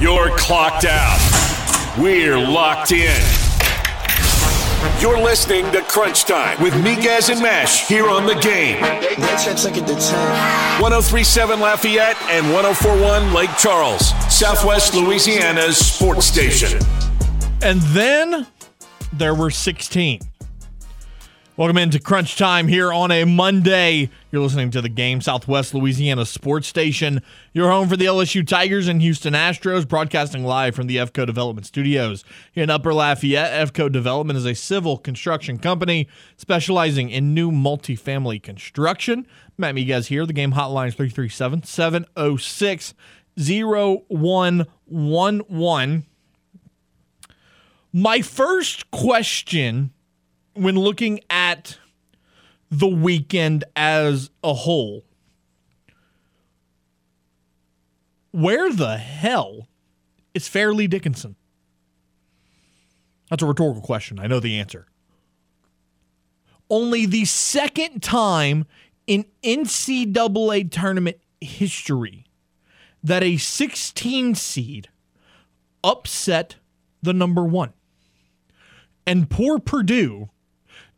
You're clocked out. We're locked in. You're listening to Crunch Time with Miguez and Meche here on the game. 1037 Lafayette and 1041 Lake Charles, Southwest Louisiana's sports station. And then there were 16. Welcome into Crunch Time here on a Monday. You're listening to the game, Southwest Louisiana Sports Station. Your home for the LSU Tigers and Houston Astros, broadcasting live from the FCO Development Studios. In Upper Lafayette, FCO Development is a civil construction company specializing in new multifamily construction. Matt Miguez here. The game hotline is 337 706 0111. My first question when looking at the weekend as a whole, where the hell is Fairleigh Dickinson? That's a rhetorical question. I know the answer. Only the second time in NCAA tournament history that a 16 seed upset the number one. And poor Purdue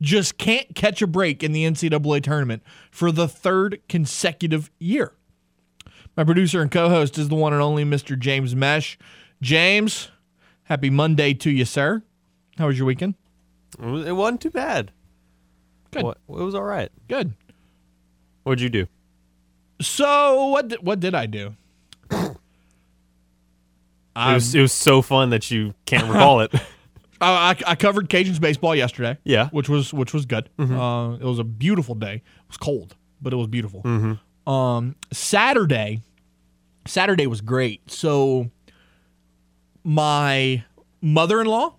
just can't catch a break in the NCAA tournament for the third consecutive year. My producer and co host is the one and only Mr. James Meche. James, happy Monday to you, sir. How was your weekend? It wasn't too bad. Good. It was all right. Good. What'd you do? So what? Did, what did I do? it was it was so fun that you can't recall it. I, I, covered Cajuns baseball yesterday. Yeah, which was which was good. Mm-hmm. Uh, it was a beautiful day. It was cold, but it was beautiful. Mm-hmm. Um, Saturday, Saturday was great. So my mother-in-law,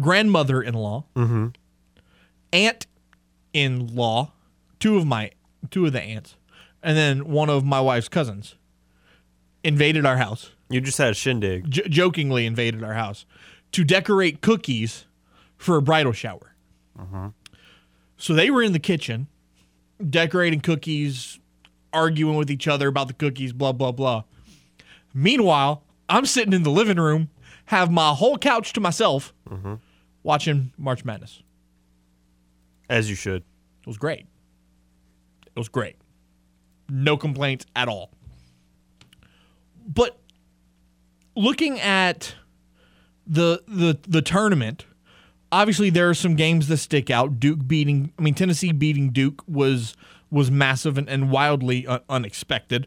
grandmother-in-law, mm-hmm. aunt-in-law, two of my two of the aunts, and then one of my wife's cousins invaded our house. You just had a shindig. J- jokingly invaded our house to decorate cookies for a bridal shower. Uh-huh. So they were in the kitchen decorating cookies, arguing with each other about the cookies, blah, blah, blah. Meanwhile, I'm sitting in the living room, have my whole couch to myself, uh-huh. watching March Madness. As you should. It was great. It was great. No complaints at all. But looking at the the the tournament, obviously there are some games that stick out. Duke beating, I mean Tennessee beating Duke was was massive and, and wildly uh, unexpected.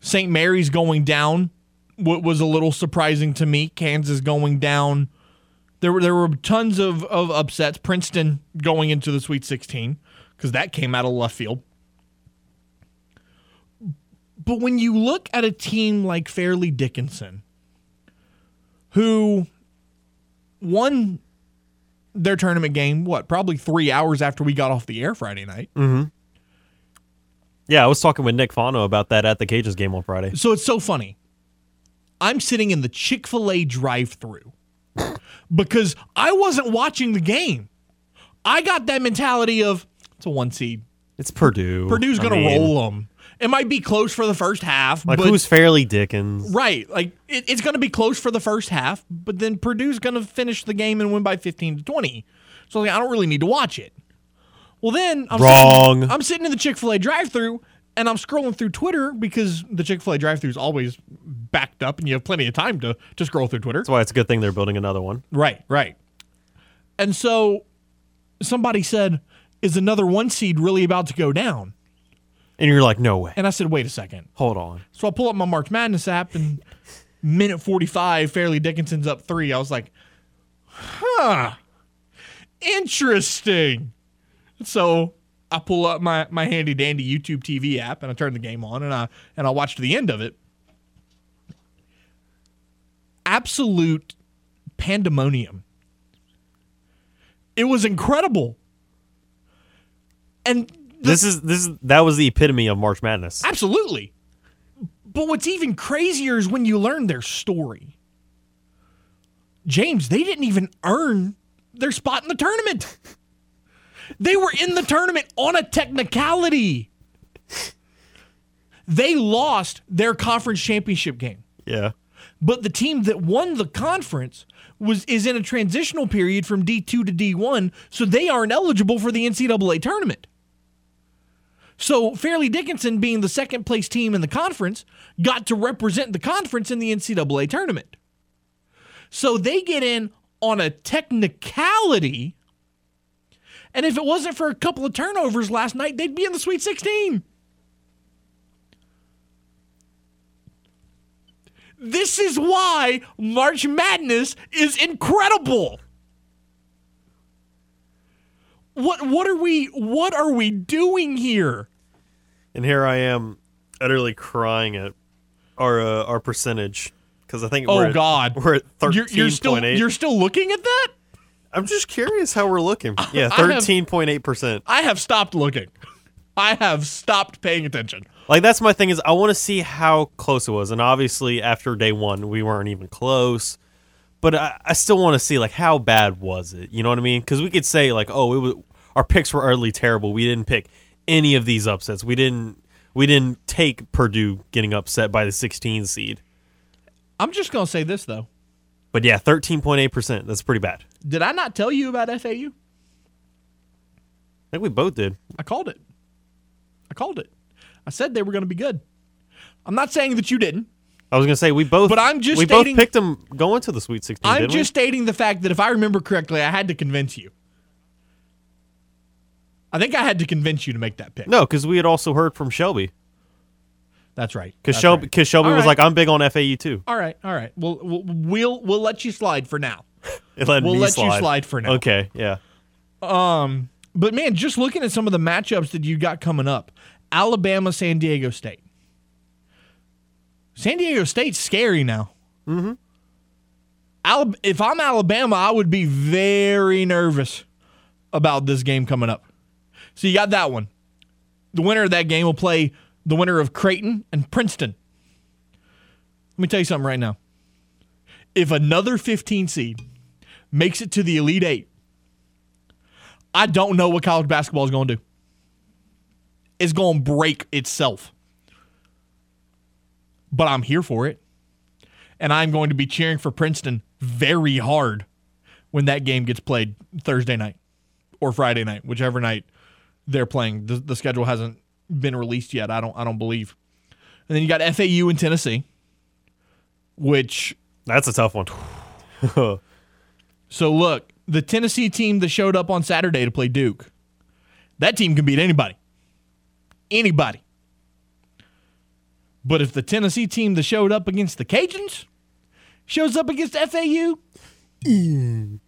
St. Mary's going down what was a little surprising to me. Kansas going down. There were there were tons of, of upsets. Princeton going into the Sweet 16 because that came out of left field. But when you look at a team like Fairleigh Dickinson, who won their tournament game, what, probably three hours after we got off the air Friday night. Mm-hmm. Yeah, I was talking with Nick Fano about that at the Cajuns game on Friday. So it's so funny. I'm sitting in the Chick fil A drive through because I wasn't watching the game. I got that mentality of it's a one seed. It's Purdue. Purdue's going to roll them. It might be close for the first half. Like but, who's fairly Dickens? Right. Like it, it's going to be close for the first half, but then Purdue's going to finish the game and win by 15 to 20. So like, I don't really need to watch it. Well, then I'm wrong. Sitting, I'm sitting in the Chick Fil A drive-through and I'm scrolling through Twitter because the Chick Fil A drive-through is always backed up and you have plenty of time to to scroll through Twitter. That's why it's a good thing they're building another one. Right. Right. And so somebody said, "Is another one seed really about to go down?" And you're like, no way. And I said, wait a second. Hold on. So I pull up my March Madness app and minute 45, Fairleigh Dickinson's up three. I was like, huh, interesting. So I pull up my, my handy dandy YouTube TV app and I turn the game on and I and I watched the end of it. Absolute pandemonium. It was incredible. And this is this is that was the epitome of March Madness. Absolutely. But what's even crazier is when you learn their story. James, they didn't even earn their spot in the tournament. They were in the tournament on a technicality. They lost their conference championship game. Yeah. But the team that won the conference was is in a transitional period from D2 to D1, so they aren't eligible for the NCAA tournament. So Fairleigh Dickinson, being the second place team in the conference, got to represent the conference in the NCAA tournament. So they get in on a technicality. And if it wasn't for a couple of turnovers last night, they'd be in the Sweet 16. This is why March Madness is incredible. What what are we what are we doing here? And here I am, utterly crying at our uh, our percentage because I think Oh we're at- God, we're at thirteen You're, you're still point eight. you're still looking at that. I'm just curious how we're looking. Yeah, thirteen point eight percent. I have stopped looking. I have stopped paying attention. Like that's my thing is I want to see how close it was, and obviously after day one we weren't even close. But I, I still want to see like how bad was it? You know what I mean? Because we could say like, oh, it was our picks were utterly terrible. We didn't pick any of these upsets. We didn't we didn't take Purdue getting upset by the 16 seed. I'm just gonna say this though. But yeah, 13.8 percent. That's pretty bad. Did I not tell you about FAU? I think we both did. I called it. I called it. I said they were going to be good. I'm not saying that you didn't. I was gonna say we both, But I'm just we stating- both picked them going to the Sweet 16. I'm just stating the fact that if I remember correctly, I had to convince you. I think I had to convince you to make that pick. no, because we had also heard from Shelby. That's right. Because Shelby, right. Shelby All was right. like, "I'm big on FAU too." All right, all right. We'll we'll we'll, we'll let you slide for now. Let We'll let you slide. slide for now. Okay, yeah. Um, But man, just looking at some of the matchups that you got coming up, Alabama, San Diego State. San Diego State's scary now. Mm-hmm. Alab- if I'm Alabama, I would be very nervous about this game coming up. So you got that one. The winner of that game will play the winner of Creighton and Princeton. Let me tell you something right now. If another 15 seed makes it to the Elite Eight, I don't know what college basketball is going to do. It's going to break itself. But I'm here for it. And I'm going to be cheering for Princeton very hard when that game gets played Thursday night or Friday night, whichever night they're playing. The, the schedule hasn't been released yet. I don't I don't believe. And then you got FAU in Tennessee, which That's a tough one. So look, the Tennessee team that showed up on Saturday to play Duke, that team can beat anybody. Anybody. But if the Tennessee team that showed up against the Cajuns shows up against FAU, mhm,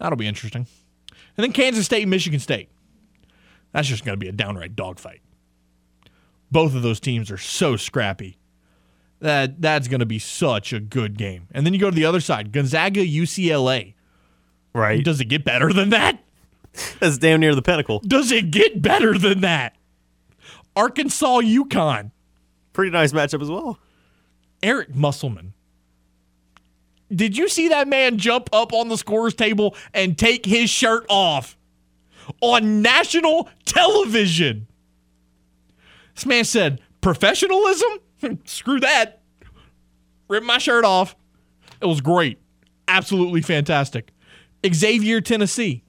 that'll be interesting. And then Kansas State, Michigan State. That's just going to be a downright dogfight. Both of those teams are so scrappy that that's going to be such a good game. And then you go to the other side, Gonzaga, UCLA. right. Does it get better than that? That's damn near the pinnacle. Does it get better than that? Arkansas, UConn, Pretty nice matchup as well. Eric Musselman. Did you see that man jump up on the scorer's table and take his shirt off on national television? This man said, professionalism? Screw that. Rip my shirt off. It was great. Absolutely fantastic. Xavier, Tennessee.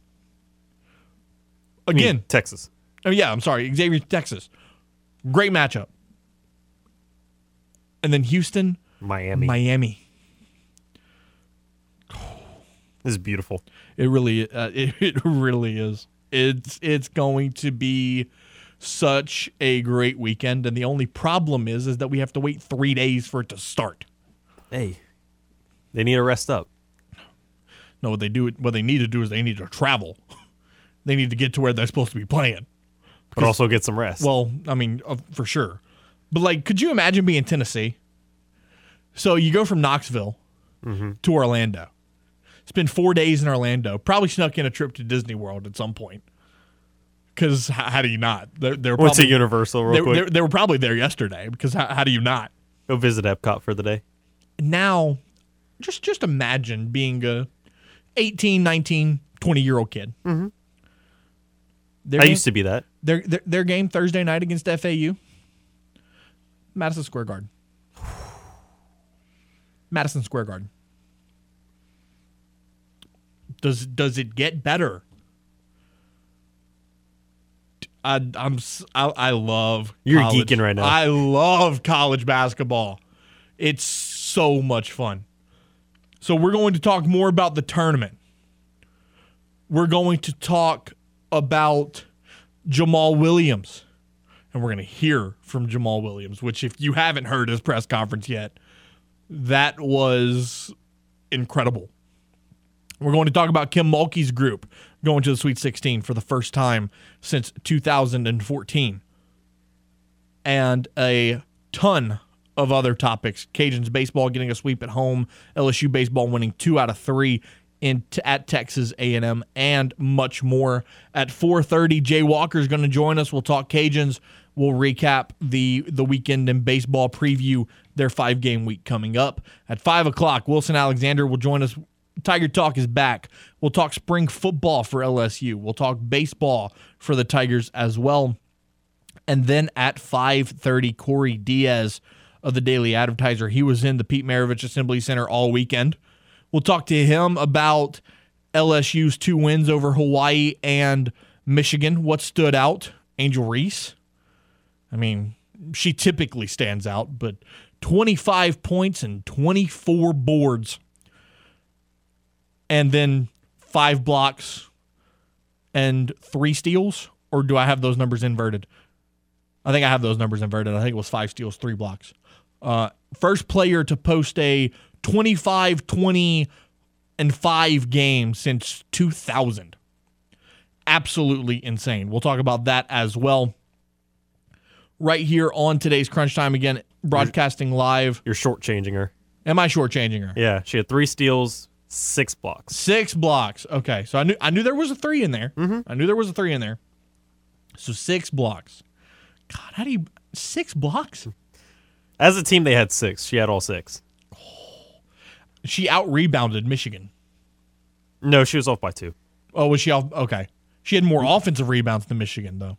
Again, Texas. Oh yeah, I'm sorry. Xavier, Texas. Great matchup. And then Houston, Miami. Miami. This is beautiful. It really, uh, it, it really is. It's it's going to be such a great weekend, and the only problem is is that we have to wait three days for it to start. Hey, they need to rest up. No, what they do, what they need to do is they need to travel. they need to get to where they're supposed to be playing. But also get some rest. Well, I mean, uh, for sure. But like, could you imagine being Tennessee? So you go from Knoxville to Orlando. Spend four days in Orlando. Probably snuck in a trip to Disney World at some point. Because how, how do you not? They're, they're to probably, Universal real they, quick. they, they were probably there yesterday. Because how, how do you not? Go visit Epcot for the day. Now, just just imagine being a 18, 19, 20 year old kid. Mm-hmm. Their, I game, used to be that. their, their, their game Thursday night against FAU, Madison Square Garden. Madison Square Garden. Does does it get better? I, I'm I, I love You're college. geeking right now. I love college basketball. It's so much fun. So we're going to talk more about the tournament. We're going to talk about Jamal Williams. And we're going to hear from Jamal Williams, which if you haven't heard his press conference yet, that was incredible. We're going to talk about Kim Mulkey's group going to the Sweet 16 for the first time since 2014. And a ton of other topics. Cajuns baseball getting a sweep at home, LSU baseball winning 2 out of 3 in at Texas A&M and much more. At 4:30 Jay Walker is going to join us. We'll talk Cajuns. We'll recap the the weekend in baseball preview their five game week coming up. At five o'clock, Wilson Alexander will join us Tiger Talk is back. We'll talk spring football for LSU. We'll talk baseball for the Tigers as well. And then at 5:30, Corey Diaz of the Daily Advertiser. He was in the Pete Maravich Assembly Center all weekend. We'll talk to him about LSU's two wins over Hawaii and Michigan. What stood out? Angel Reese. I mean, she typically stands out, but 25 points and 24 boards and then five blocks and three steals, or do I have those numbers inverted? I think I have those numbers inverted. I think it was five steals, three blocks. Uh, first player to post a 25, 20, and five game since 2000. Absolutely insane. We'll talk about that as well. Right here on today's Crunch Time again, broadcasting live. You're shortchanging her. Am I shortchanging her? Yeah, she had three steals, six blocks. Six blocks. Okay, so I knew I knew there was a three in there. Mm-hmm. I knew there was a three in there. So six blocks. God, how do you six blocks? As a team, they had six. She had all six. She out rebounded Michigan. No, she was off by two. Oh, was she off? Okay, she had more offensive rebounds than Michigan, though.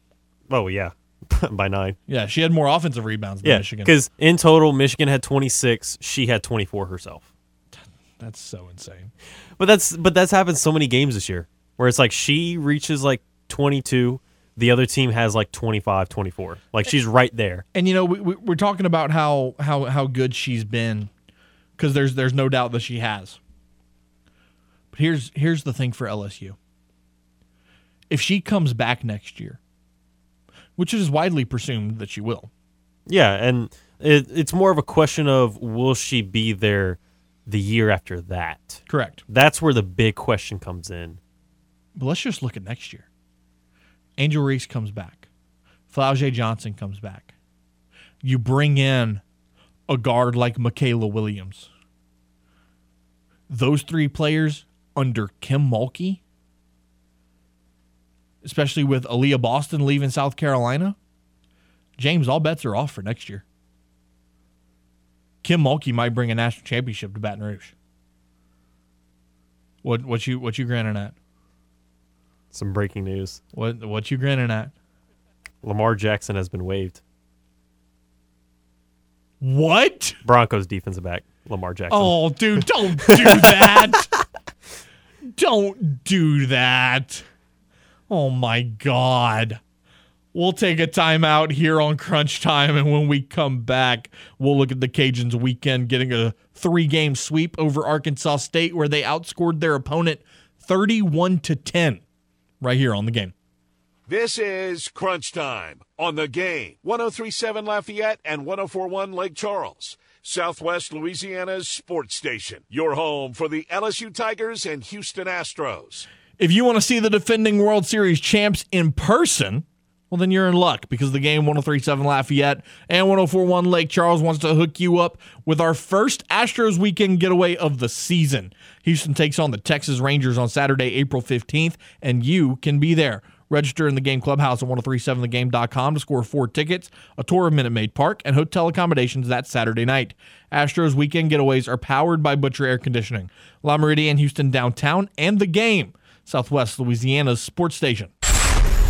Oh yeah, by nine. Yeah, she had more offensive rebounds than Yeah, Michigan. because in total, Michigan had 26. She had 24 herself. That's so insane. But that's but that's happened so many games this year where it's like she reaches like 22, the other team has like 25, 24. Like she's right there. And you know, we, we, we're talking about how how how good she's been, because there's there's no doubt that she has. But here's here's the thing for LSU. If she comes back next year, which is widely presumed that she will, Yeah, and it, it's more of a question of will she be there the year after that? correct. That's where the big question comes in. But let's just look at next year. Angel Reese comes back. Flau'jae Johnson comes back. You bring in a guard like Mikaylah Williams. Those three players under Kim Mulkey, especially with Aaliyah Boston leaving South Carolina, James, all bets are off for next year. Kim Mulkey might bring a national championship to Baton Rouge. What what you what you grinning at? Some breaking news. What what you grinning at? Lamar Jackson has been waived. What? Broncos defensive back, Lamar Jackson. Oh, dude, don't do that. don't do that. Oh my god. We'll take a timeout here on Crunch Time, and when we come back, we'll look at the Cajuns' weekend getting a three-game sweep over Arkansas State, where they outscored their opponent 31 to 10, right here on the game. This is Crunch Time on the game. 1037 Lafayette and 1041 Lake Charles. Southwest Louisiana's sports station. Your home for the LSU Tigers and Houston Astros. If you want to see the defending World Series champs in person, well, then you're in luck because the game 1037 Lafayette and 1041 Lake Charles wants to hook you up with our first Astros weekend getaway of the season. Houston takes on the Texas Rangers on Saturday, April 15th, and you can be there. Register in the game clubhouse at 1037thegame.com to score four tickets, a tour of Minute Maid Park, and hotel accommodations that Saturday night. Astros weekend getaways are powered by Butcher Air Conditioning, Le Meridien Houston downtown, and the game, Southwest Louisiana's sports station.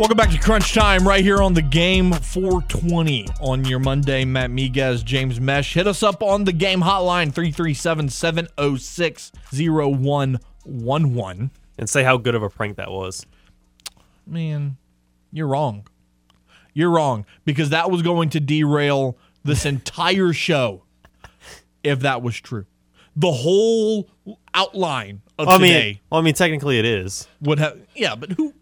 Welcome back to Crunch Time right here on the game 420 on your Monday. Matt Miguez, James Meche. Hit us up on the game hotline 337 706 0111. And say how good of a prank that was. Man, you're wrong. You're wrong because that was going to derail this entire show if that was true. The whole outline of I today mean, well, I mean, technically it is. would have. Yeah, but who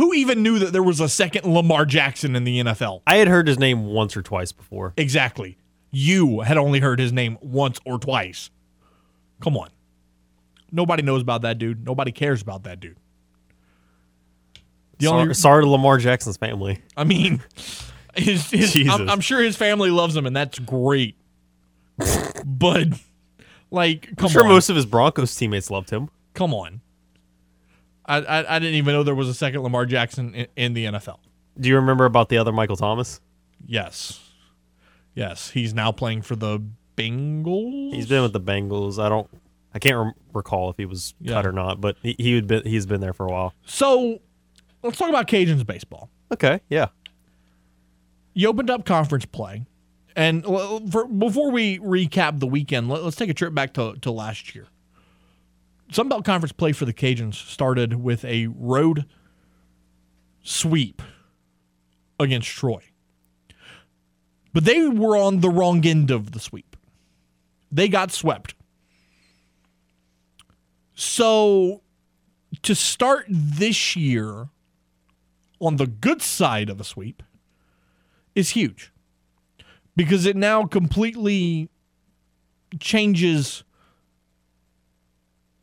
who even knew that there was a second Lamar Jackson in the NFL? I had heard his name once or twice before. Exactly. You had only heard his name once or twice. Come on. Nobody knows about that dude. Nobody cares about that dude. The Sorry, only, sorry to Lamar Jackson's family. I mean, his, his. I'm, I'm sure his family loves him, and that's great. but, like, come I'm sure on, most of his Broncos teammates loved him. come on. I, I I didn't even know there was a second Lamar Jackson in, in the NFL. Do you remember about the other Michael Thomas? Yes, yes, he's now playing for the Bengals. He's been with the Bengals. I don't, I can't rem- recall if he was Yeah. cut or not, but he he would been, he's been there for a while. so. Let's talk about Cajuns baseball. Okay, yeah. you opened up conference play, and for, before we recap the weekend, let, us take a trip back to, to last year. Sunbelt Conference play for the Cajuns started with a road sweep against Troy, but they were on the wrong end of the sweep. They got swept. So, to start this year on the good side of a sweep is huge because it now completely changes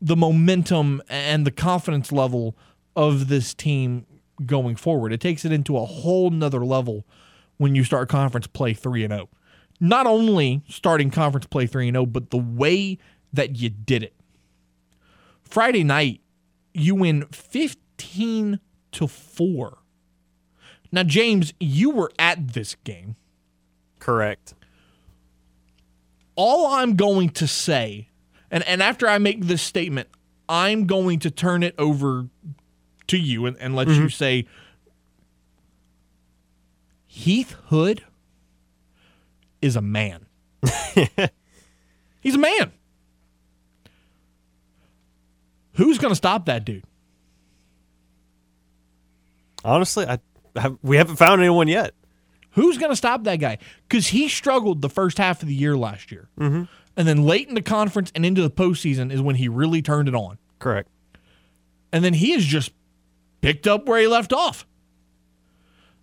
the momentum and the confidence level of this team going forward. It takes it into a whole nother level when you start conference play 3 and 0. Not only starting conference play 3 and 0, but the way that you did it. Friday night, you win 15 to 4. Now, James, you were at this game. Correct. All I'm going to say, and, and after I make this statement, I'm going to turn it over to you and, and let you say Heath Hood is a man. He's a man. Who's going to stop that dude? Honestly, I, I we haven't found anyone yet. Who's going to stop that guy? Because he struggled the first half of the year last year. Mm-hmm. And then late in the conference and into the postseason is when he really turned it on. Correct. And then he has just picked up where he left off.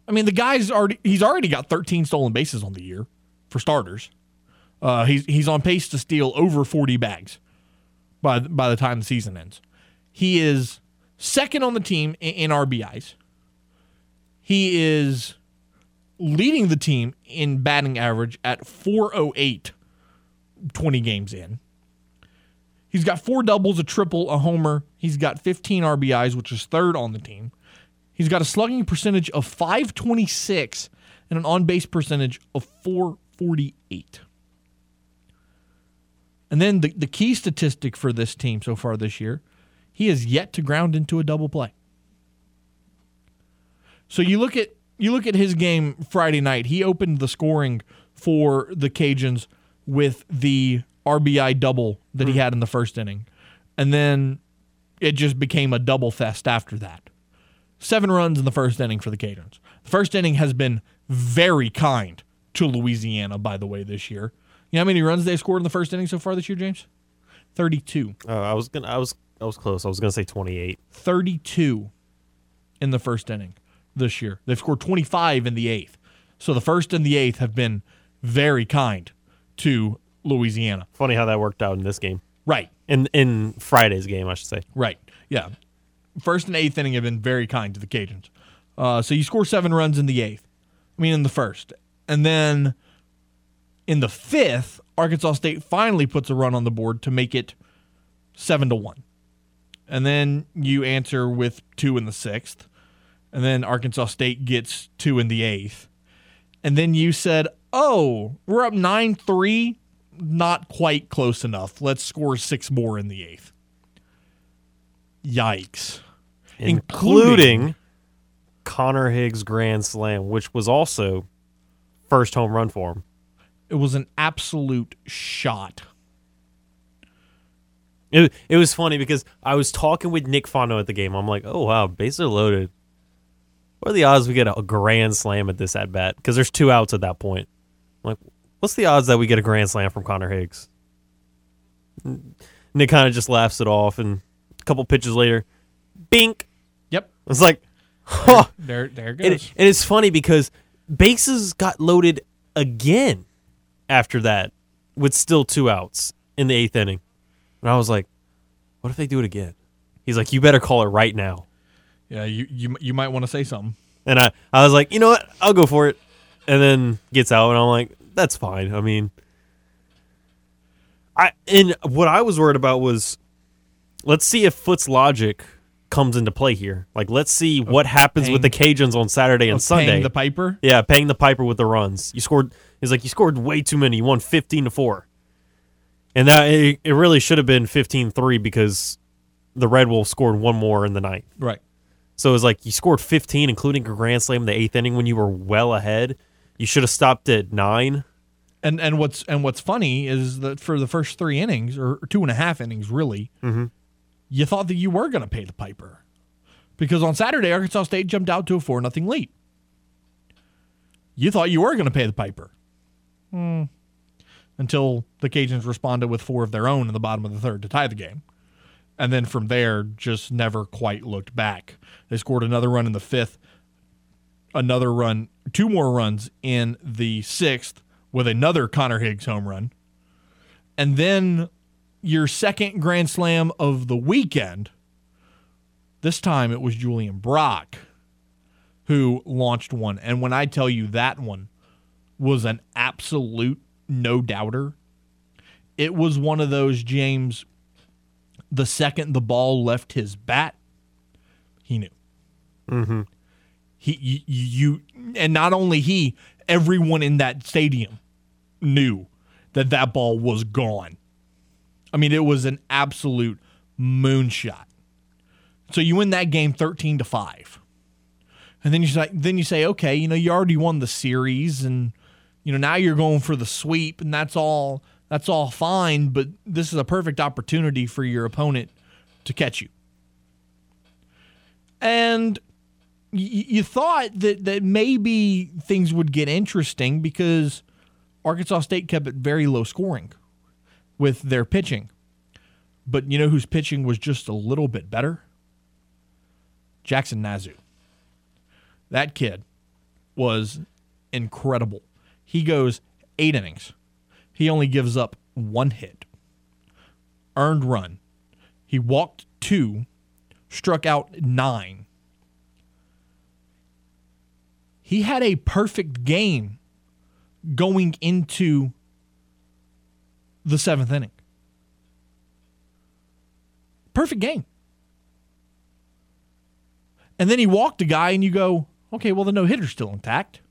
I mean, the guy's already he's already got 13 stolen bases on the year for starters. Uh, he's he's on pace to steal over 40 bags by by the time the season ends. He is second on the team in, in RBIs. He is leading the team in batting average at 408 20 games in. He's got four doubles, a triple, a homer. He's got 15 RBIs, which is third on the team. He's got a slugging percentage of 526 and an on base percentage of 448. And then the, the key statistic for this team so far this year, he has yet to ground into a double play. So you look at you look at his game Friday night. He opened the scoring for the Cajuns with the RBI double that he had in the first inning. And then it just became a double fest after that. Seven runs in the first inning for the Cajuns. The first inning has been very kind to Louisiana, by the way, this year. You know how many runs they scored in the first inning so far this year, James? 32. Uh, I was gonna. I was. I was close. I was gonna say twenty-eight. 32 in the first inning this year. They've scored 25 in the eighth. So the first and the eighth have been very kind to Louisiana. Funny how that worked out in this game. Right. In in Friday's game, I should say. Right. Yeah. First and eighth inning have been very kind to the Cajuns. Uh, so you score seven runs in the eighth. I mean, in the first. And then in the fifth, Arkansas State finally puts a run on the board to make it seven to one. And then you answer with two in the sixth. And then Arkansas State gets two in the eighth. And then you said, Oh, we're up 9 3. Not quite close enough. Let's score six more in the eighth. Yikes. including Connor Higgs grand slam, which was also first home run for him. It was an absolute shot. It, it was funny because I was talking with Nick Fono at the game. I'm like, oh wow, bases are loaded. What are the odds we get a grand slam at this at bat? Because there's two outs at that point. I'm like, what's the odds that we get a grand slam from Connor Higgs? And Nick kind of just laughs it off, and a couple pitches later, bink. Yep. It's like, huh. There, there it And, goes. it, and it's funny because bases got loaded again after that with still two outs in the eighth inning. And I was like, what if they do it again? He's like, you better call it right now. yeah, you, you, you might want to say something. And I, I was like, you know what? I'll go for it. And then gets out, and I'm like, that's fine. I mean, I and what I was worried about was, let's see if Foot's logic comes into play here. Like, let's see what happens with the Cajuns on Saturday and Of Sunday. paying the piper. Yeah, paying the piper with the runs. You scored. He's like, you scored way too many. You won fifteen to four, and that it, it really should have been 15-3 because the Red Wolves scored one more in the ninth. Right. So it was like you scored fifteen, including a grand slam in the eighth inning when you were well ahead. You should have stopped at nine. And and what's and what's funny is that for the first three innings or two and a half innings, really, you thought that you were going to pay the piper, because on Saturday Arkansas State jumped out to a four nothing lead. You thought you were going to pay the piper, Hmm. until the Cajuns responded with four of their own in the bottom of the third to tie the game, and then from there just never quite looked back. They scored another run in the fifth, another run, two more runs in the sixth with another Connor Higgs home run. And then your second grand slam of the weekend, this time it was Julian Brock who launched one. And when I tell you that one was an absolute no doubter, it was one of those, James, the second the ball left his bat, he knew. Mm-hmm. He you, you and not only he, everyone in that stadium knew that that ball was gone. I mean, it was an absolute moonshot. So you win that game 13 to 5. And then you say then you say, "Okay, you know, you already won the series and you know, now you're going for the sweep and that's all that's all fine, but this is a perfect opportunity for your opponent to catch you." And you thought that that maybe things would get interesting because Arkansas State kept it very low scoring with their pitching. But you know whose pitching was just a little bit better? Jackson Nezuh. That kid was incredible. He goes eight innings. He only gives up one hit. Earned run. He walked two, struck out nine. He had a perfect game going into the seventh inning. Perfect game. And then he walked a guy, and you go, okay, well, the no hitter's still intact.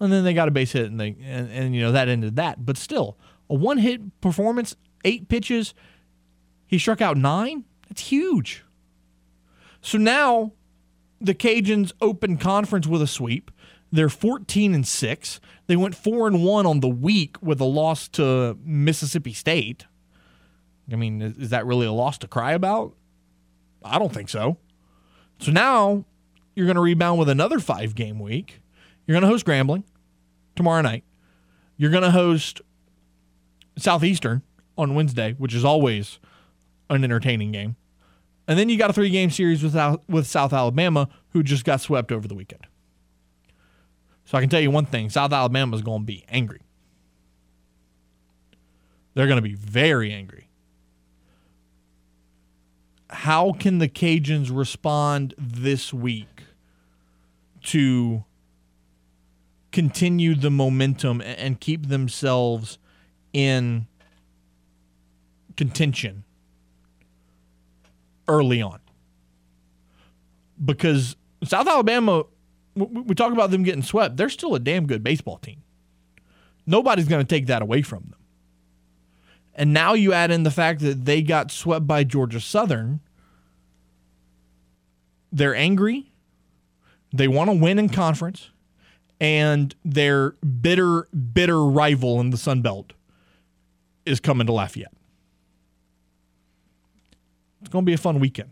And then they got a base hit, and they and, and you know that ended that. But still, a one hit performance, eight pitches, he struck out nine. That's huge. So now the Cajuns open conference with a sweep. They're 14 and 6. They went 4 and 1 on the week with a loss to Mississippi State. I mean, is, that really a loss to cry about? I don't think so. So now you're going to rebound with another 5 game week. You're going to host Grambling tomorrow night. You're going to host Southeastern on Wednesday, which is always an entertaining game. And then you got a three game series with, with South Alabama, who just got swept over the weekend. So I can tell you one thing South Alabama is going to be angry. They're going to be very angry. How can the Cajuns respond this week to continue the momentum and keep themselves in contention early on. Because South Alabama, we talk about them getting swept, they're still a damn good baseball team. Nobody's going to take that away from them. And now you add in the fact that they got swept by Georgia Southern. They're angry. They want to win in conference. And their bitter, bitter rival in the Sun Belt is coming to Lafayette. It's going to be a fun weekend.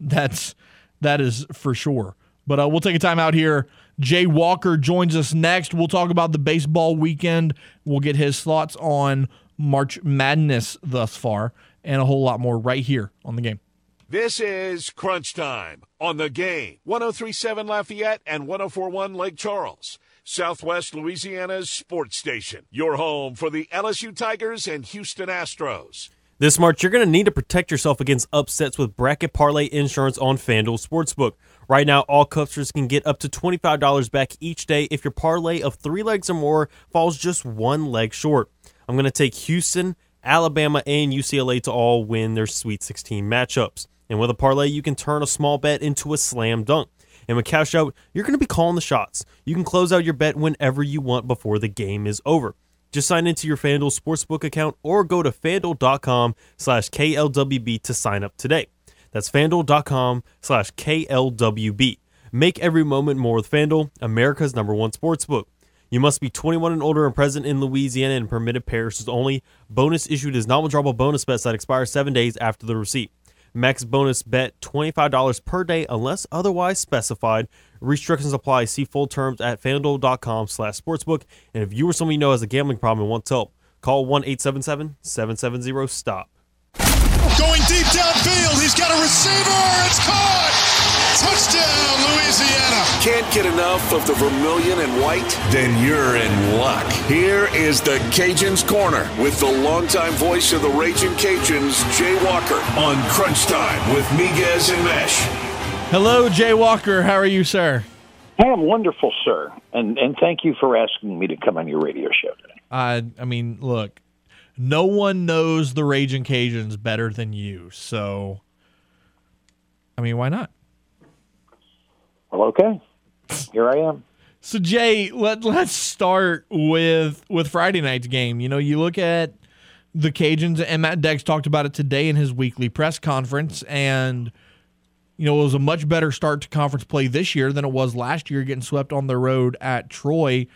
That's that is for sure. But uh, we'll take a time out here. Jay Walker joins us next. We'll talk about the baseball weekend. We'll get his thoughts on March Madness thus far and a whole lot more right here on the game. This is Crunch Time on the game. 1037 Lafayette and 1041 Lake Charles. Southwest Louisiana's sports station. Your home for the LSU Tigers and Houston Astros. This March, you're going to need to protect yourself against upsets with Bracket Parlay Insurance on FanDuel Sportsbook. Right now, all customers can get up to $25 back each day if your parlay of three legs or more falls just one leg short. I'm going to take Houston, Alabama, and UCLA to all win their Sweet 16 matchups. And with a parlay, you can turn a small bet into a slam dunk. And with Cash Out, you're going to be calling the shots. You can close out your bet whenever you want before the game is over. Just sign into your FanDuel Sportsbook account or go to fanduel.com slash KLWB to sign up today. That's fanduel.com slash KLWB. Make every moment more with FanDuel, America's number one sportsbook. You must be 21 and older and present in Louisiana and permitted parishes only. Bonus issued is non-withdrawable bonus bets that expire seven days after the receipt. Max bonus bet $25 per day unless otherwise specified. Restrictions apply. See full terms at fanduel.com slash sportsbook. And if you or someone you know has a gambling problem and wants help, call 1-877-770-STOP. Going deep downfield. He's got a receiver. It's caught. Touchdown, Louisiana. Can't get enough of the vermilion and white? Then you're in luck. Here is the Cajuns Corner with the longtime voice of the Raging Cajuns, Jay Walker, on Crunch Time with Miguez and Meche. Hello, Jay Walker. How are you, sir? I am wonderful, sir, and and thank you for asking me to come on your radio show today. I I mean, look, no one knows the Raging Cajuns better than you, so I mean, why not? Well, okay, here I am. So Jay, let let's start with with Friday night's game. You know, you look at the Cajuns, and Matt Deggs talked about it today in his weekly press conference, and you know, it was a much better start to conference play this year than it was last year, getting swept on the road at Troy.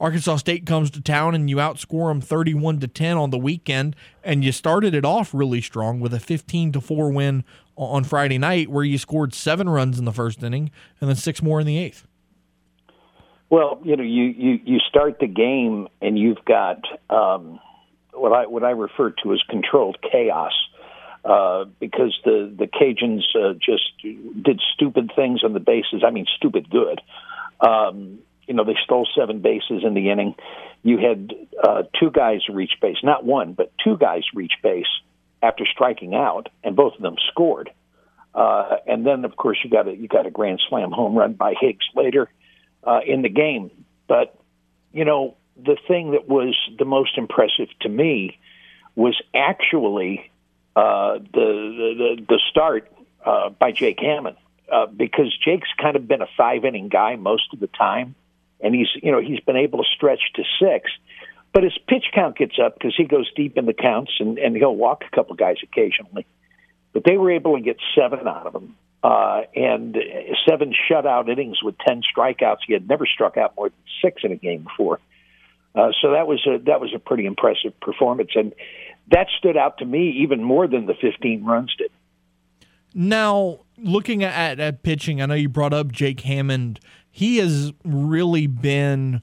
Arkansas State comes to town and you outscore them 31 to 10 on the weekend and you started it off really strong with a 15 to 4 win on Friday night where you scored 7 runs in the first inning and then 6 more in the 8th. Well, you know, you you you start the game and you've got um what I what I refer to as controlled chaos uh, because the the Cajuns uh, just did stupid things on the bases. I mean, stupid good. Um, you know, they stole seven bases in the inning. You had uh, two guys reach base, not one, but two guys reach base after striking out, and both of them scored. Uh, and then, of course, you got a you got a grand slam home run by Higgs later uh, in the game. But you know, the thing that was the most impressive to me was actually uh, the, the the start uh, by Jake Hammond uh, because Jake's kind of been a five inning guy most of the time, and he's you know he's been able to stretch to six, but his pitch count gets up because he goes deep in the counts and and he'll walk a couple guys occasionally, but they were able to get seven out of him. Uh, and seven shutout innings with ten strikeouts. He had never struck out more than six in a game before, uh, so that was a that was a pretty impressive performance. And that stood out to me even more than the 15 runs did. Now, looking at, at pitching, I know you brought up Jake Hammond. He has really been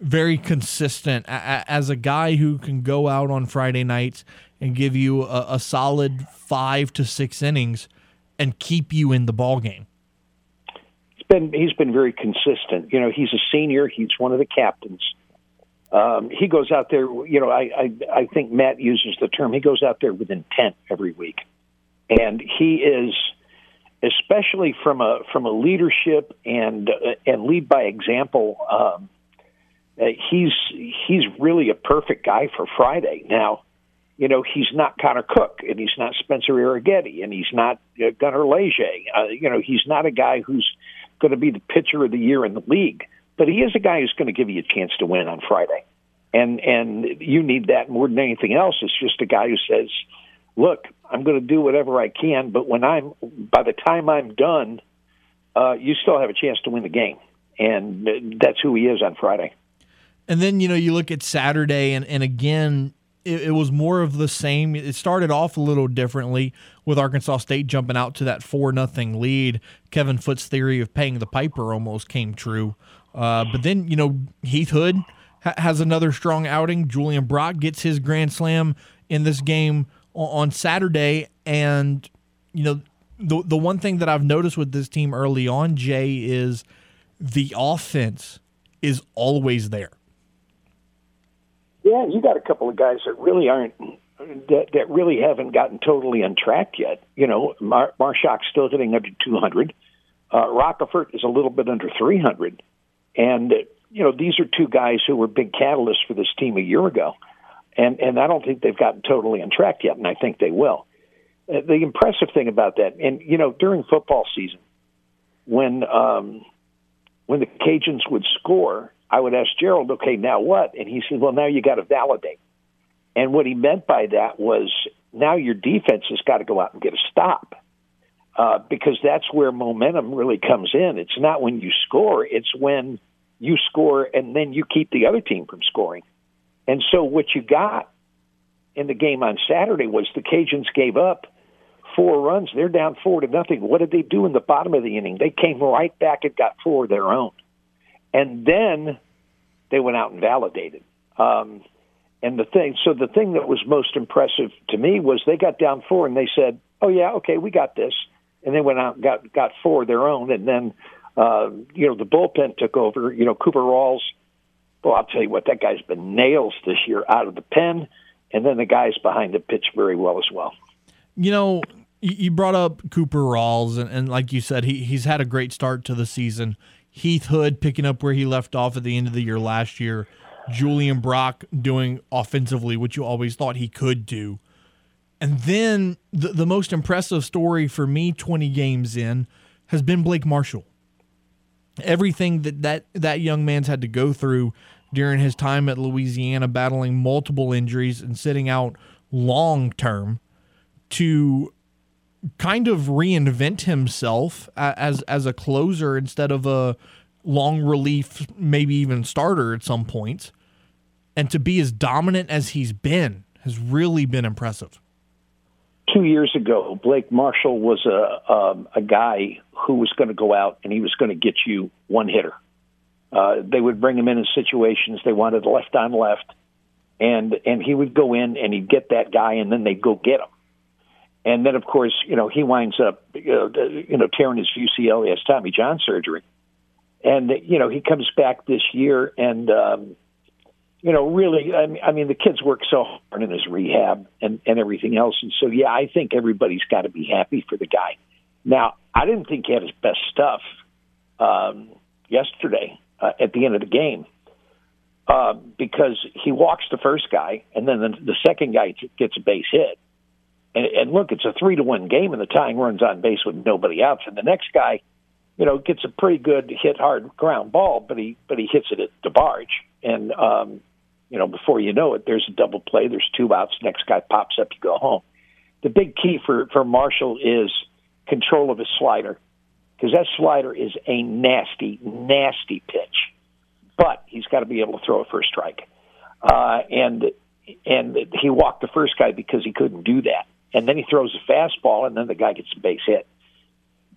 very consistent as a guy who can go out on Friday nights and give you a, a solid five to six innings and keep you in the ball game. He's been he's been very consistent. You know, he's a senior. He's one of the captains. Um, he goes out there. You know, I, I I think Matt uses the term. He goes out there with intent every week, and he is, especially from a from a leadership and uh, and lead by example. Um, uh, he's he's really a perfect guy for Friday. Now, you know, he's not Connor Cook, and he's not Spencer Arrighetti, and he's not uh, Gunnar Leger. Uh, you know, he's not a guy who's going to be the pitcher of the year in the league, but he is a guy who's going to give you a chance to win on Friday. And and you need that more than anything else. It's just a guy who says, "Look, I'm going to do whatever I can, but when I'm by the time I'm done, uh, you still have a chance to win the game." And uh, that's who he is on Friday. And then you know you look at Saturday, and and again it, it, was more of the same. It started off a little differently with Arkansas State jumping out to that four nothing lead. Kevin Foote's theory of paying the piper almost came true. Uh, but then you know Heath Hood ha- has another strong outing. Julian Brock gets his grand slam in this game on Saturday, and you know the the one thing that I've noticed with this team early on, Jay, is the offense is always there. Yeah, you got a couple of guys that really aren't that that really haven't gotten totally on track yet. You know, Mar- Marusak's still hitting under 200. Uh, Roccaforte is a little bit under 300, and you know these are two guys who were big catalysts for this team a year ago, and and I don't think they've gotten totally on track yet, and I think they will. Uh, the impressive thing about that, and you know, during football season, when um, when the Cajuns would score, I would ask Gerald, okay, now what? And he said, well, now you got to validate. And what he meant by that was now your defense has got to go out and get a stop. Uh, because that's where momentum really comes in. It's not when you score, it's when you score and then you keep the other team from scoring. And so what you got in the game on Saturday was the Cajuns gave up four runs. They're down four to nothing. What did they do in the bottom of the inning? They came right back and got four of their own and then they went out and validated. Um, and the thing, so the thing that was most impressive to me was they got down four and they said, "Oh yeah, okay, we got this," and they went out and got got four of their own, and then uh, you know the bullpen took over. You know Cooper Rawls. Well, I'll tell you what, that guy's been nails this year out of the pen, and then the guys behind him pitched very well as well. You know, you brought up Cooper Rawls, and, and like you said, he he's had a great start to the season. Heath Hood picking up where he left off at the end of the year last year. Julian Brock doing offensively what you always thought he could do. And then the, the most impressive story for me 20 games in has been Blake Marshall. Everything that, that that young man's had to go through during his time at Louisiana, battling multiple injuries and sitting out long term to kind of reinvent himself as as a closer instead of a long relief, maybe even starter at some and to be as dominant as he's been has really been impressive. Two years ago, Blake Marshall was a um, a guy who was going to go out and he was going to get you one hitter. Uh, they would bring him in in situations they wanted left on left, and and he would go in and he'd get that guy, and then they'd go get him and then, of course, you know, he winds up, you know, tearing his UCL. He has Tommy John surgery. And, you know, he comes back this year and, um, you know, really, I mean, I mean, the kids work so hard in his rehab and, and everything else. And so, yeah, I think everybody's got to be happy for the guy. Now, I didn't think he had his best stuff um, yesterday uh, at the end of the game uh, because he walks the first guy and then the, the second guy gets a base hit and, and look, it's a three to one game, and the tying runs on base with nobody outs. And the next guy, you know, gets a pretty good hit hard ground ball, but he but he hits it at DeBarge, and um, you know, before you know it, there's a double play. There's two outs. Next guy pops up. You go home. The big key for for Marshall is control of his slider, because that slider is a nasty, nasty pitch. But he's got to be able to throw a first strike, uh, and and he walked the first guy because he couldn't do that and then he throws a fastball, and then the guy gets a base hit.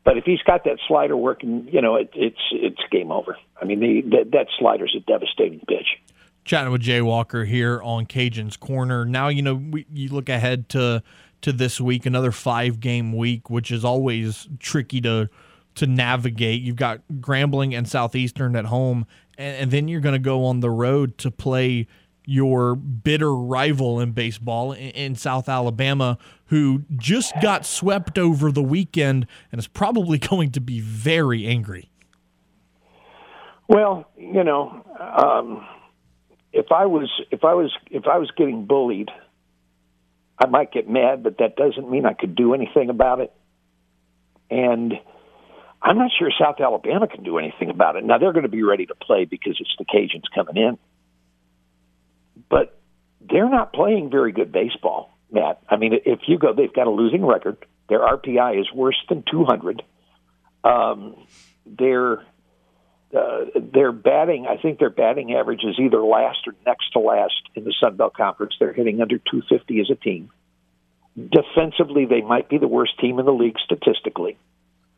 But if he's got that slider working, you know, it, it's it's game over. I mean, the, that, that slider's a devastating pitch. Chatting with Jay Walker here on Cajun's Corner. Now, you know, we, you look ahead to to this week, another five game week, which is always tricky to to navigate. You've got Grambling and Southeastern at home, and, and then you're going to go on the road to play your bitter rival in baseball in, South Alabama, who just got swept over the weekend and is probably going to be very angry. Well, you know, um, if I was if I was if I was getting bullied, I might get mad, but that doesn't mean I could do anything about it. And I'm not sure South Alabama can do anything about it. Now they're going to be ready to play because it's the Cajuns coming in. But they're not playing very good baseball, Matt. I mean, if you go, they've got a losing record. Their RPI is worse than 200. Um, their uh, their batting, I think their batting average is either last or next to last in the Sun Belt Conference. They're hitting under 250 as a team. Defensively, they might be the worst team in the league statistically.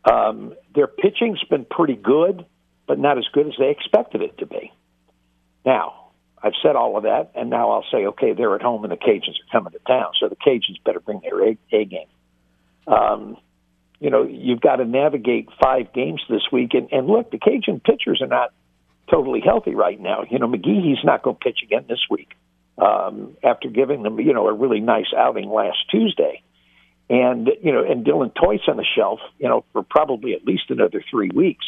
Um, their pitching's been pretty good, but not as good as they expected it to be. Now, I've said all of that, and now I'll say, okay, they're at home and the Cajuns are coming to town, so the Cajuns better bring their A, a game. Um, you know, you've got to navigate five games this week, and, and look, the Cajun pitchers are not totally healthy right now. You know, McGee, he's not going to pitch again this week um, after giving them, you know, a really nice outing last Tuesday and you know, and Dylan Toyce on the shelf, you know, for probably at least another three weeks.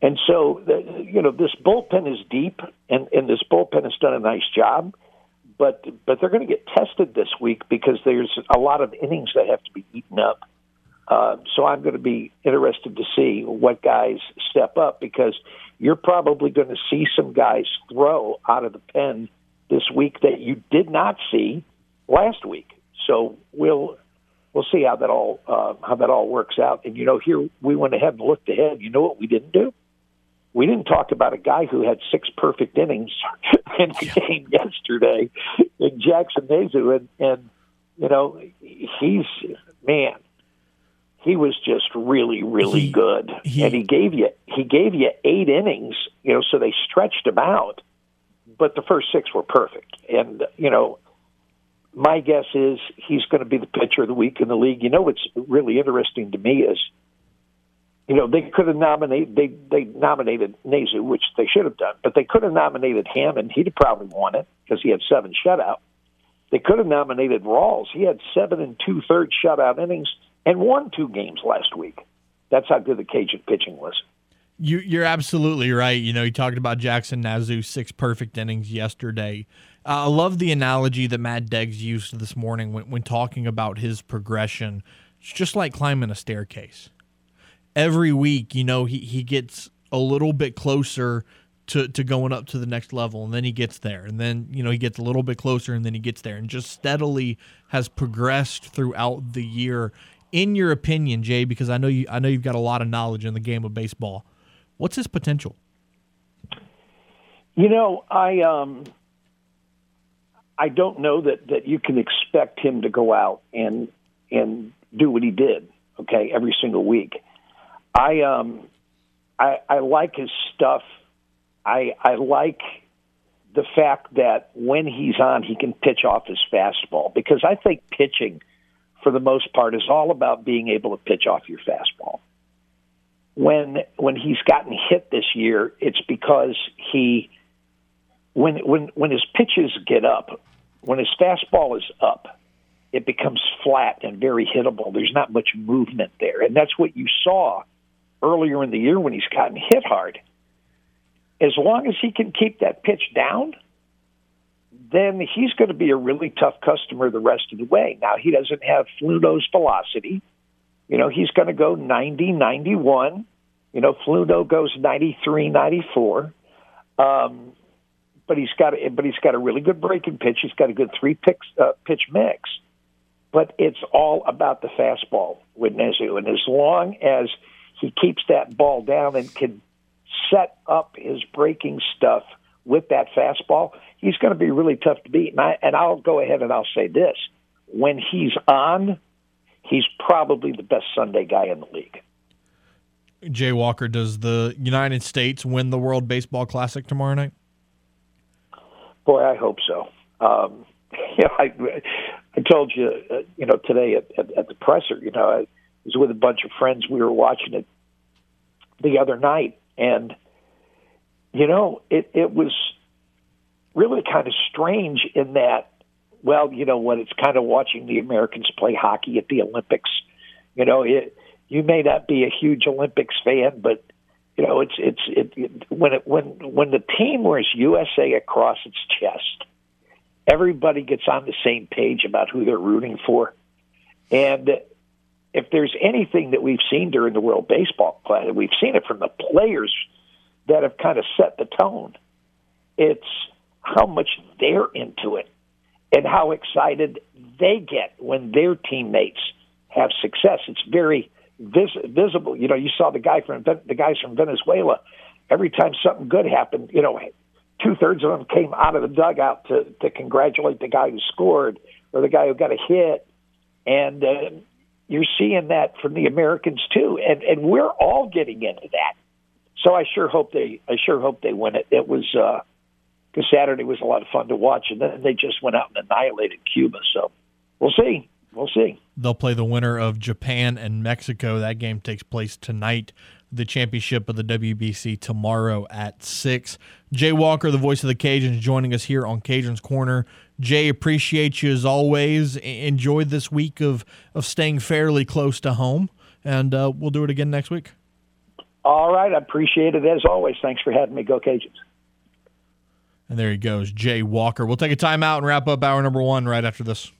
And so, you know, this bullpen is deep, and and this bullpen has done a nice job, but but they're going to get tested this week because there's a lot of innings that have to be eaten up. Uh, so I'm going to be interested to see what guys step up because you're probably going to see some guys throw out of the pen this week that you did not see last week. So we'll we'll see how that all uh, how that all works out. And you know, here we went ahead and looked ahead. You know what we didn't do? We didn't talk about a guy who had six perfect innings in the game yesterday in Jackson Nezuh, and and you know he's man, he was just really really He- good, he- and he gave you he gave you eight innings. You know, so they stretched him out, but the first six were perfect, and you know my guess is he's going to be the pitcher of the week in the league. You know what's really interesting to me is, you know, they could have nominated they they nominated Nezuh, which they should have done, but they could have nominated Hammond. He'd have probably won it because he had seven shutout. They could have nominated Rawls. He had seven and two thirds shutout innings and won two games last week. That's how good the Cajun pitching was. You, you're absolutely right. You know, you talked about Jackson Nezuh, six perfect innings yesterday. Uh, I love the analogy that Matt Deggs used this morning when, when talking about his progression. It's just like climbing a staircase. Every week, you know, he, he gets a little bit closer to, to going up to the next level, and then he gets there. And then, you know, he gets a little bit closer, and then he gets there, and just steadily has progressed throughout the year. In your opinion, Jay, because I know you I know you've got a lot of knowledge in the game of baseball. What's his potential? You know, I um, I don't know that that you can expect him to go out and and do what he did. Okay, every single week. I um, I, I like his stuff. I I like the fact that when he's on, he can pitch off his fastball because I think pitching, for the most part, is all about being able to pitch off your fastball when when he's gotten hit this year, it's because he when when when his pitches get up, when his fastball is up, it becomes flat and very hittable. There's not much movement there, and that's what you saw earlier in the year when he's gotten hit hard. As long as he can keep that pitch down, then he's going to be a really tough customer the rest of the way. Now he doesn't have Fluno's velocity. You know, he's going to go 90, 91. You know, Fluto goes 93, 94. Um, but he's got but he's got a really good breaking pitch. He's got a good three picks, uh, pitch mix. But it's all about the fastball with Nezuh, and as long as he keeps that ball down and can set up his breaking stuff with that fastball, he's going to be really tough to beat. And, I, and I'll go ahead and I'll say this: when he's on, he's probably the best Sunday guy in the league. Jay Walker, does the United States win the World Baseball Classic tomorrow night? Boy, I hope so. Um, you know, I, I told you, uh, you know, today at, at, at the presser, you know, I was with a bunch of friends. We were watching it the other night, and you know, it it was really kind of strange in that. Well, you know what? It's kind of watching the Americans play hockey at the Olympics. You know, it, you may not be a huge Olympics fan, but You know, it's it's it, it when it when when the team wears USA across its chest, everybody gets on the same page about who they're rooting for, and if there's anything that we've seen during the World Baseball Classic, we've seen it from the players that have kind of set the tone. It's how much they're into it and how excited they get when their teammates have success. It's very vis- visible. You know, you saw the guy from the guys from Venezuela. Every time something good happened, you know, two thirds of them came out of the dugout to to congratulate the guy who scored or the guy who got a hit, and uh, you're seeing that from the Americans too, and and we're all getting into that. So I sure hope they I sure hope they win it. It was because uh, Saturday was a lot of fun to watch, and then they just went out and annihilated Cuba. So we'll see. We'll see. They'll play the winner of Japan and Mexico. That game takes place tonight. The championship of the WBC tomorrow at 6. Jay Walker, the voice of the Cajuns, joining us here on Cajuns Corner. Jay, appreciate you as always. Enjoyed this week of, of staying fairly close to home, and uh, we'll do it again next week. All right. I appreciate it as always. Thanks for having me. Go Cajuns. And there he goes, Jay Walker. We'll take a timeout and wrap up hour number one right after this.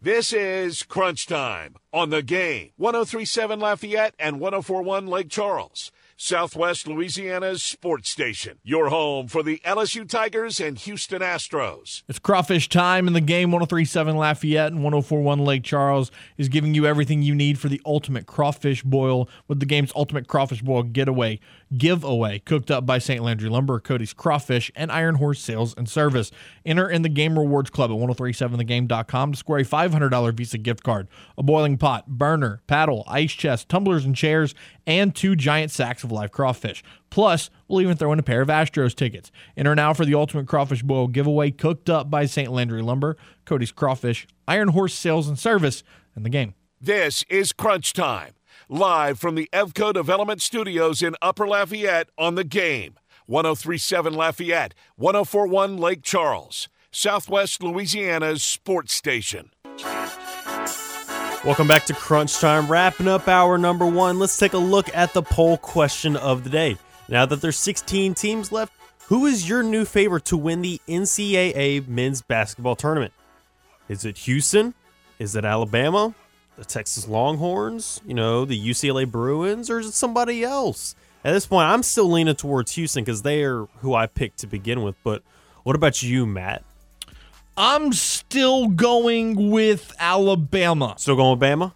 This is Crunch Time on the game. 1037 Lafayette and 1041 Lake Charles. Southwest Louisiana's sports station. Your home for the LSU Tigers and Houston Astros. It's crawfish time in the game. 1037 Lafayette and 1041 Lake Charles is giving you everything you need for the ultimate crawfish boil with the game's ultimate crawfish boil getaway giveaway cooked up by St. Landry Lumber, Cody's Crawfish, and Iron Horse Sales and Service. Enter in the Game Rewards Club at 1037thegame.com to score a $500 Visa gift card, a boiling pot, burner, paddle, ice chest, tumblers and chairs, and two giant sacks of live crawfish. Plus, we'll even throw in a pair of Astros tickets. Enter now for the Ultimate Crawfish Boil giveaway cooked up by St. Landry Lumber, Cody's Crawfish, Iron Horse Sales and Service, and the game. This is Crunch Time, live from the Evco Development Studios in Upper Lafayette on the game. 1037 Lafayette, 1041 Lake Charles, Southwest Louisiana's sports station. Welcome back to Crunch Time. Wrapping up hour number one, let's take a look at the poll question of the day. Now that there's 16 teams left, who is your new favorite to win the NCAA men's basketball tournament? Is it Houston? Is it Alabama? The Texas Longhorns? You know, the UCLA Bruins? Or is it somebody else? At this point, I'm still leaning towards Houston because they are who I picked to begin with. But what about you, Matt? I'm still going with Alabama. Still going with Bama?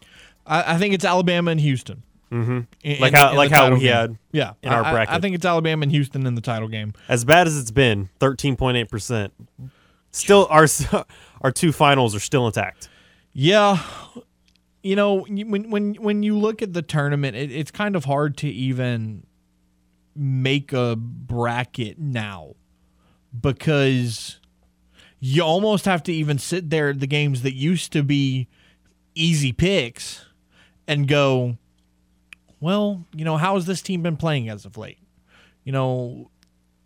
I, I think it's Alabama and Houston. Mm-hmm. Like how like how we had yeah in our I- I- bracket. I think it's Alabama and Houston in the title game. as bad as it's been, 13.8%. Still, our our two finals are still intact. Yeah, you know when when when you look at the tournament, it, it's kind of hard to even make a bracket now because you almost have to even sit there at the games that used to be easy picks and go, well, you know, how has this team been playing as of late? You know,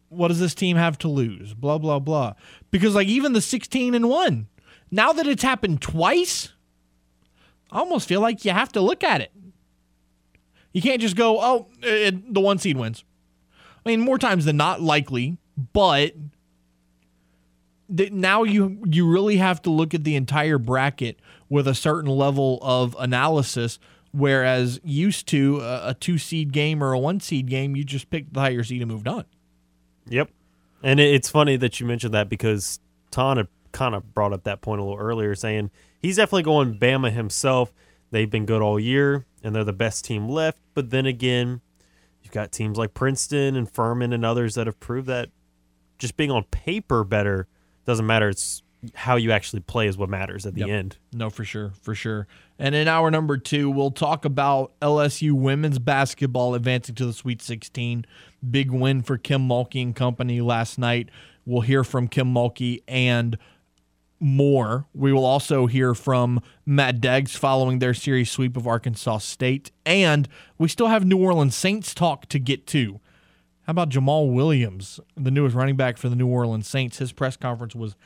what does this team have to lose? Blah blah blah. Because like even the 16 and 1, now that it's happened twice, I almost feel like you have to look at it. You can't just go, "Oh, it, the one seed wins." I mean, more times than not likely, but th- now you you really have to look at the entire bracket with a certain level of analysis whereas used to a, a two seed game or a one seed game you just picked the higher seed and moved on Yep. And it, it's funny that you mentioned that because Ton had kind of brought up that point a little earlier, saying he's definitely going Bama himself. They've been good all year, and they're the best team left. But then again, you've got teams like Princeton and Furman and others that have proved that just being on paper better doesn't matter. It's how you actually play is what matters at the Yep. end. No, for sure, for sure. And in hour number two, we'll talk about LSU women's basketball advancing to the Sweet 16. Big win for Kim Mulkey and company last night. We'll hear from Kim Mulkey and more. We will also hear from Matt Deggs following their series sweep of Arkansas State. And we still have New Orleans Saints talk to get to. How about Jamaal Williams, the newest running back for the New Orleans Saints? His press conference was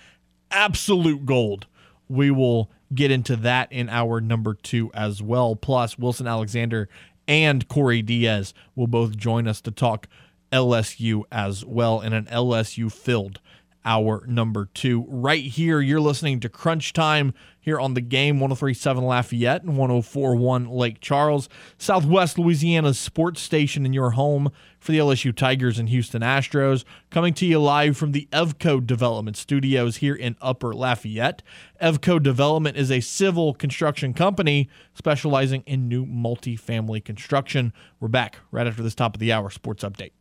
absolute gold. We will get into that in our number two as well. Plus, Wilson Alexander and Corey Diaz will both join us to talk LSU as well in an LSU filled hour number two. Right here, you're listening to Crunch Time here on the game 1037 Lafayette and 1041 Lake Charles, Southwest Louisiana's sports station in your home for the LSU Tigers and Houston Astros. Coming to you live from the Evco Development Studios here in Upper Lafayette. Evco Development is a civil construction company specializing in new multifamily construction. We're back right after this top of the hour sports update.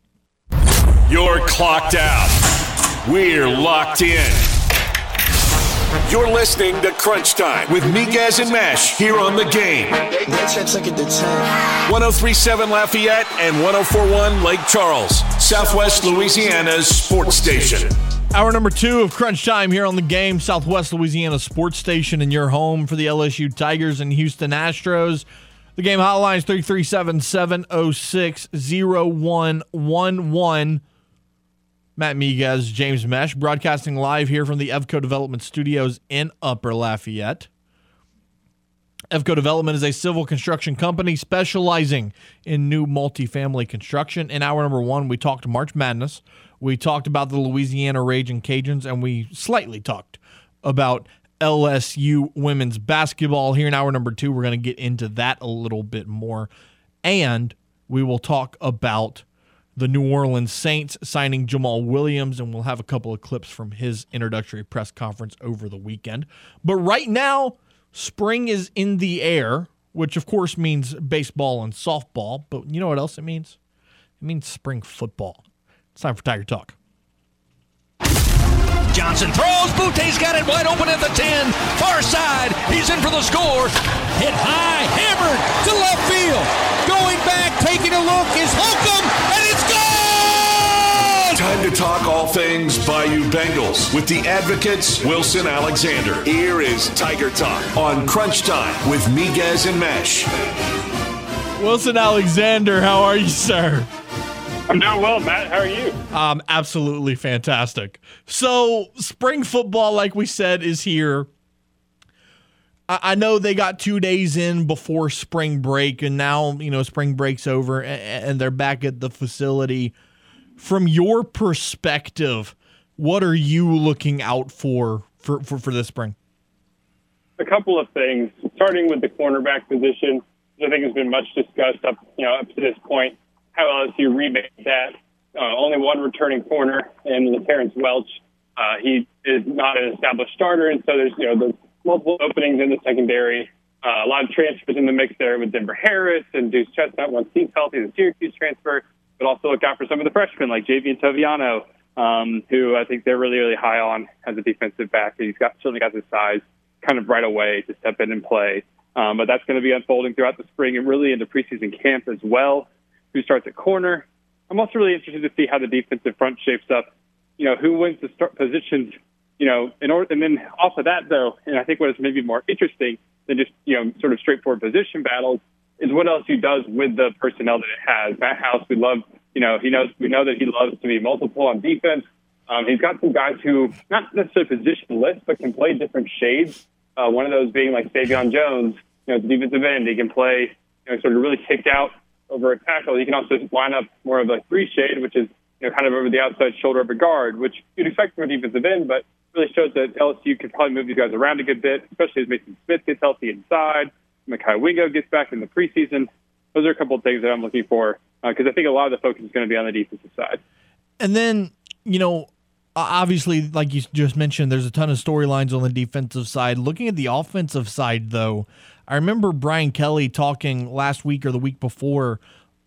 You're clocked out. We're locked in. You're listening to Crunch Time with Miguez and Meche here on the game. 1037 Lafayette and 1041 Lake Charles, Southwest Louisiana's sports station. Hour number two of Crunch Time here on the game, Southwest Louisiana Sports Station, in your home for the LSU Tigers and Houston Astros. The game hotline is 337 706 0111. Matt Miguez, James Meche, broadcasting live here from the Evco Development Studios in Upper Lafayette. Evco Development is a civil construction company specializing in new multifamily construction. In hour number one, we talked March Madness. We talked about the Louisiana Rage and Cajuns, and we slightly talked about LSU women's basketball. Here in hour number two, we're going to get into that a little bit more. And we will talk about the New Orleans Saints signing Jamaal Williams, and we'll have a couple of clips from his introductory press conference over the weekend. But right now, spring is in the air, which of course means baseball and softball. But you know what else it means? It means spring football. It's time for Tiger Talk. Johnson throws. Boutte's got it wide open at the 10. Far side. He's in for the score. Hit high. Hammered to left field. Going back, taking a look is Holcomb, and it's gone! Time to talk all things Bayou Bengals with the advocates Wilson Alexander. Here is Tiger Talk on Crunch Time with Miguez and Meche. Wilson Alexander, how are you, sir? I'm doing well, Matt. How are you? Um, absolutely fantastic. So, spring football, like we said, is here. I, I know they got two days in before spring break, and now you know spring break's over, and, and they're back at the facility. From your perspective, what are you looking out for for, for, for this spring? A couple of things, starting with the cornerback position, I think has been much discussed up you know up to this point how LSU remake that. Uh, only one returning corner, Laterrance Welch. Uh, he is not an established starter, and so there's you know there's multiple openings in the secondary. Uh, a lot of transfers in the mix there with Denver Harris and Duce Chestnut once he's healthy, the Syracuse transfer. But also look out for some of the freshmen like Javien Toviano, um, who I think they're really really high on as a defensive back. He's got certainly got the size kind of right away to step in and play. Um, but that's going to be unfolding throughout the spring and really into preseason camp as well who starts at corner. I'm also really interested to see how the defensive front shapes up. You know, who wins the start positions. You know, in order, and then off of that though, and I think what is maybe more interesting than just you know sort of straightforward position battles is what LSU does with the personnel that it has. Matt House, we love. You know, he knows we know that he loves to be multiple on defense. Um, he's got some guys who not necessarily positionless, but can play different shades. Uh, one of those being like Sai'vion Jones, you know, defensive end. He can play, you know, sort of really kicked out over a tackle. You can also line up more of a three shade, which is you know kind of over the outside shoulder of a guard, which you'd expect from a defensive end, but really shows that LSU could probably move these guys around a good bit, especially as Mason Smith gets healthy inside, Mekhi Wingo gets back in the preseason. Those are a couple of things that I'm looking for because uh, I think a lot of the focus is going to be on the defensive side. And then you know. Obviously, like you just mentioned, there's a ton of storylines on the defensive side. Looking at the offensive side, though, I remember Brian Kelly talking last week or the week before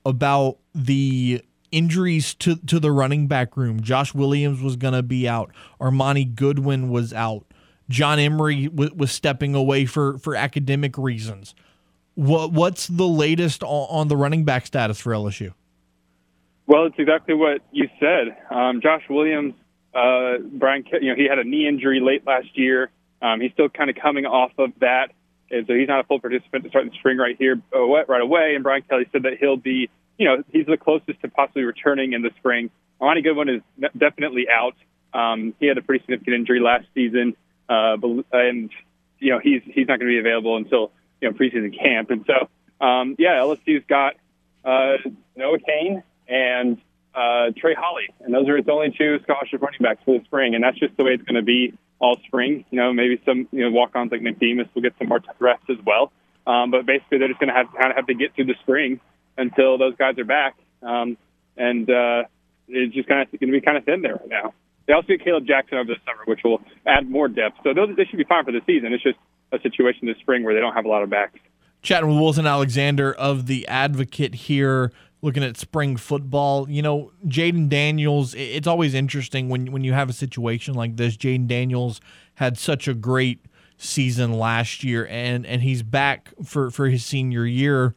about the injuries to, to the running back room. Josh Williams was going to be out. Armoni Goodwin was out. John Emery w- was stepping away for, for academic reasons. What what's the latest on, on the running back status for LSU? Well, it's exactly what you said. Um, Josh Williams, uh, Brian, you know, he had a knee injury late last year. Um, he's still kind of coming off of that and so he's not a full participant to start the spring right here uh, right away. And Brian Kelly said that he'll be, you know, he's the closest to possibly returning in the spring. Armoni Goodwin is definitely out. Um, he had a pretty significant injury last season, uh, and you know he's he's not going to be available until you know preseason camp. And so, um, yeah, LSU's got uh, Noah Cain and uh, Trey Holly, and those are its only two scholarship running backs for the spring, and that's just the way it's going to be all spring. You know, maybe some you know walk-ons like McDemus will get some more reps as well, um, but basically they're just going to have kind of have to get through the spring until those guys are back, um, and uh, it's just kind of going to be kind of thin there right now. They also get Kaleb Jackson over the summer, which will add more depth. So those, they should be fine for the season. It's just a situation this spring where they don't have a lot of backs. Chatting with Wilson Alexander of the Advocate here looking at spring football. You know, Jayden Daniels, it's always interesting when when you have a situation like this. Jayden Daniels had such a great season last year and and he's back for for his senior year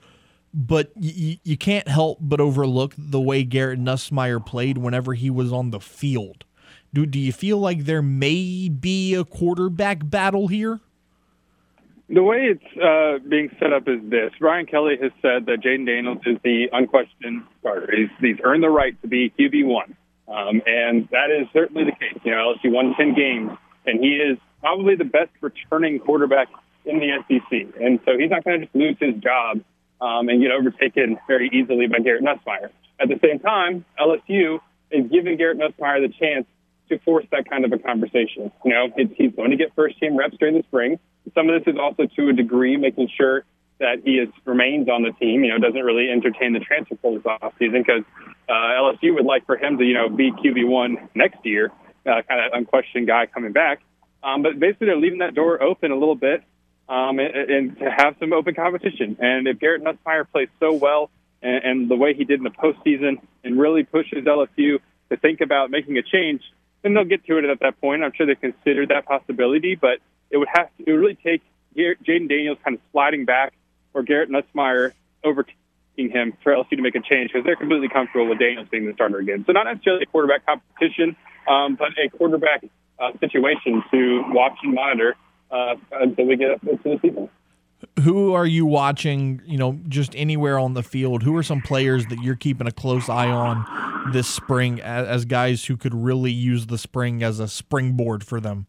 but you, you can't help but overlook the way Garrett Nussmeier played whenever he was on the field. Do, do you feel like there may be a quarterback battle here? The way it's uh, being set up is this: Brian Kelly has said that Jayden Daniels is the unquestioned starter. He's, he's earned the right to be QB one, um, and that is certainly the case. You know, LSU won ten games, and he is probably the best returning quarterback in the SEC. And so he's not going to just lose his job um, and get overtaken very easily by Garrett Nussmeier. At the same time, LSU is giving Garrett Nussmeier the chance to force that kind of a conversation. You know, he's going to get first team reps during the spring. Some of this is also to a degree making sure that he is remains on the team. You know, doesn't really entertain the transfer portal this offseason because uh, LSU would like for him to you know be QB one next year, uh, kind of unquestioned guy coming back. Um, but basically, they're leaving that door open a little bit um, and, and to have some open competition. And if Garrett Nussmeier plays so well and, and the way he did in the postseason and really pushes LSU to think about making a change, then they'll get to it at that point. I'm sure they considered that possibility, but it would have to, it would really take Jayden Daniels kind of sliding back or Garrett Nussmeier overtaking him for LSU to make a change because they're completely comfortable with Daniels being the starter again. So not necessarily a quarterback competition, um, but a quarterback uh, situation to watch and monitor uh, until we get up into the season. Who are you watching? You know, just anywhere on the field. Who are some players that you're keeping a close eye on this spring as, as guys who could really use the spring as a springboard for them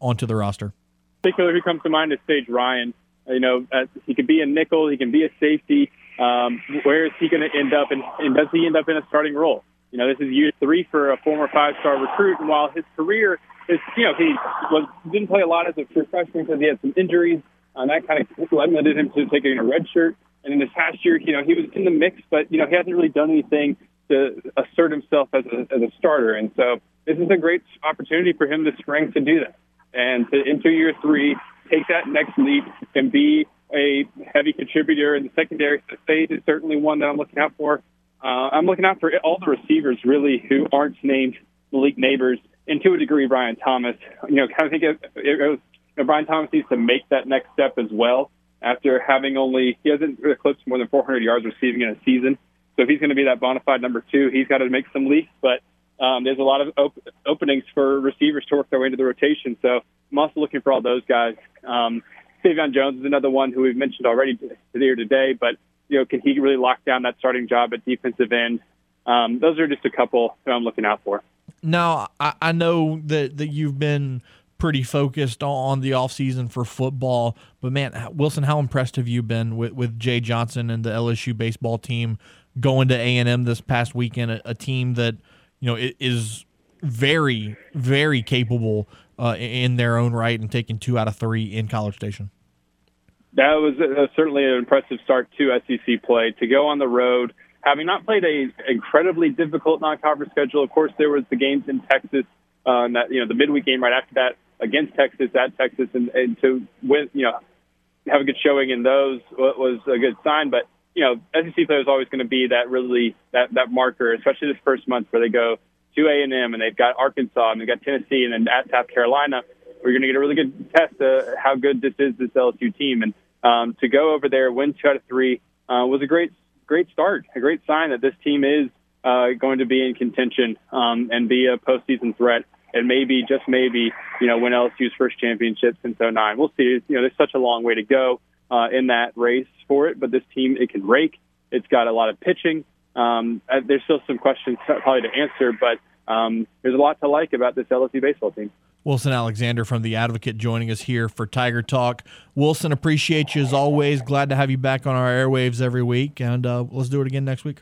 onto the roster? Particular who comes to mind is Sage Ryan. You know, uh, he could be a nickel, he can be a safety. Um, where is he going to end up, and, and does he end up in a starting role? You know, this is year three for a former five-star recruit, and while his career is, you know, he was didn't play a lot as a freshman because he had some injuries, and that kind of limited him to taking a red shirt. And in this past year, you know, he was in the mix, but you know, he hasn't really done anything to assert himself as a, as a starter. And so, this is a great opportunity for him this spring to do that and to enter year three, take that next leap, and be a heavy contributor in the secondary. State is certainly one that I'm looking out for. Uh, I'm looking out for all the receivers really who aren't named Malik Nabers and to a degree Brian Thomas. You know, kind of think of, it was, you know, Brian Thomas needs to make that next step as well. After having only he hasn't eclipsed more than 400 yards receiving in a season, so if he's going to be that bona fide number two, he's got to make some leaps. But um, there's a lot of op- openings for receivers to work their way into the rotation. So I'm also looking for all those guys. Um, Sai'vion Jones is another one who we've mentioned already here today, but you know, can he really lock down that starting job at defensive end? Um, those are just a couple that I'm looking out for. Now, I, I know that, that you've been pretty focused on the offseason for football, but man, Wilson, how impressed have you been with, with Jay Johnson and the LSU baseball team going to A&M this past weekend, a, a team that, you know, is very, very capable uh, in their own right and taking two out of three in College Station? That was uh, certainly an impressive start to SEC play. To go on the road, having not played a incredibly difficult non-conference schedule. Of course, there was the games in Texas, uh, and that you know the midweek game right after that against Texas at Texas, and, and to win, you know, have a good showing in those was a good sign. But you know, SEC play is always going to be that really that that marker, especially this first month where they go to A and M and they've got Arkansas and they've got Tennessee and then at South Carolina. We're going to get a really good test of how good this is this LSU team, and um, to go over there, win two out of three, uh, was a great great start, a great sign that this team is uh, going to be in contention um, and be a postseason threat. And maybe, just maybe, you know, win LSU's first championship since 09. We'll see. You know, there's such a long way to go uh, in that race for it, but this team, it can rake. It's got a lot of pitching. Um, uh, there's still some questions probably to answer, but um, there's a lot to like about this LSU baseball team. Wilson Alexander from The Advocate joining us here for Tiger Talk. Wilson, appreciate you as always. Glad to have you back on our airwaves every week, and uh, let's do it again next week.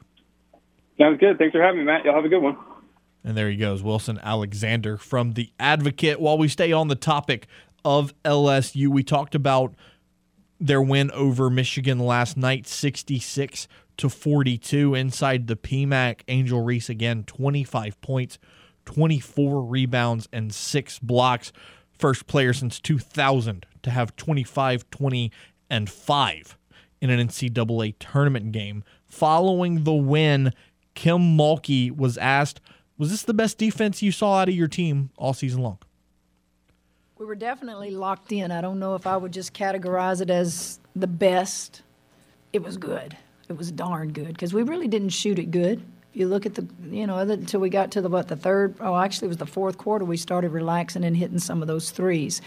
Sounds good. Thanks for having me, Matt. Y'all have a good one. And there he goes, Wilson Alexander from The Advocate. While we stay on the topic of LSU, we talked about their win over Michigan last night, 66 to 42 inside the PMAC. Angel Reese again, 25 points, 24 rebounds, and six blocks. First player since 2000 to have 25, 20, and 5 in an NCAA tournament game. Following the win, Kim Mulkey was asked, Was this the best defense you saw out of your team all season long? We were definitely locked in. I don't know if I would just categorize it as the best. It was good. It was darn good because we really didn't shoot it good. You look at the, you know, until we got to the what the third, oh, actually it was the fourth quarter. We started relaxing and hitting some of those threes.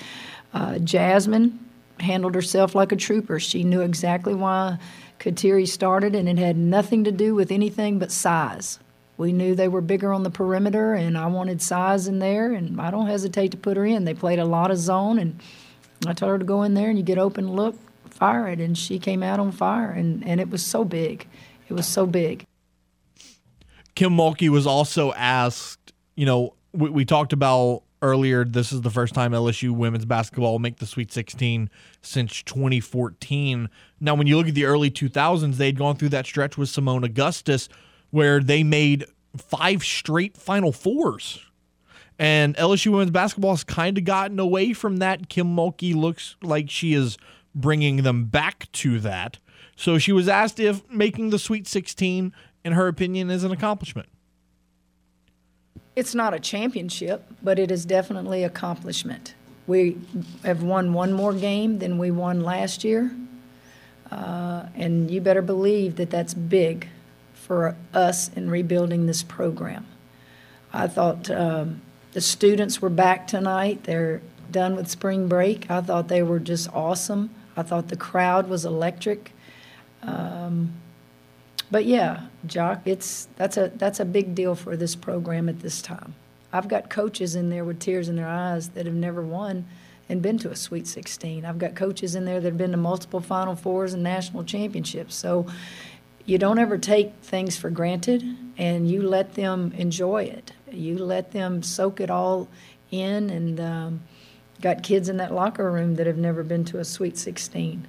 Uh, Jasmine handled herself like a trooper. She knew exactly why Kateri started, and it had nothing to do with anything but size. We knew they were bigger on the perimeter, and I wanted size in there, and I don't hesitate to put her in. They played a lot of zone, and I told her to go in there and you get open look, fire it, and she came out on fire, and, and it was so big. It was so big. Kim Mulkey was also asked, you know, we, we talked about earlier, this is the first time LSU women's basketball will make the Sweet 16 since 2014. Now, when you look at the early 2000s, they'd gone through that stretch with Seimone Augustus – where they made five straight Final Fours. And LSU women's basketball has kind of gotten away from that. Kim Mulkey looks like she is bringing them back to that. So she was asked if making the Sweet 16, in her opinion, is an accomplishment. It's not a championship, but it is definitely accomplishment. We have won one more game than we won last year, uh, and you better believe that that's big for us in rebuilding this program. I thought um, the students were back tonight. They're done with spring break. I thought they were just awesome. I thought the crowd was electric. Um, but yeah, Jock, it's that's a that's a big deal for this program at this time. I've got coaches in there with tears in their eyes that have never won and been to a Sweet 16. I've got coaches in there that have been to multiple Final Fours and national championships. So you don't ever take things for granted and you let them enjoy it. You let them soak it all in and um, got kids in that locker room that have never been to a Sweet 16.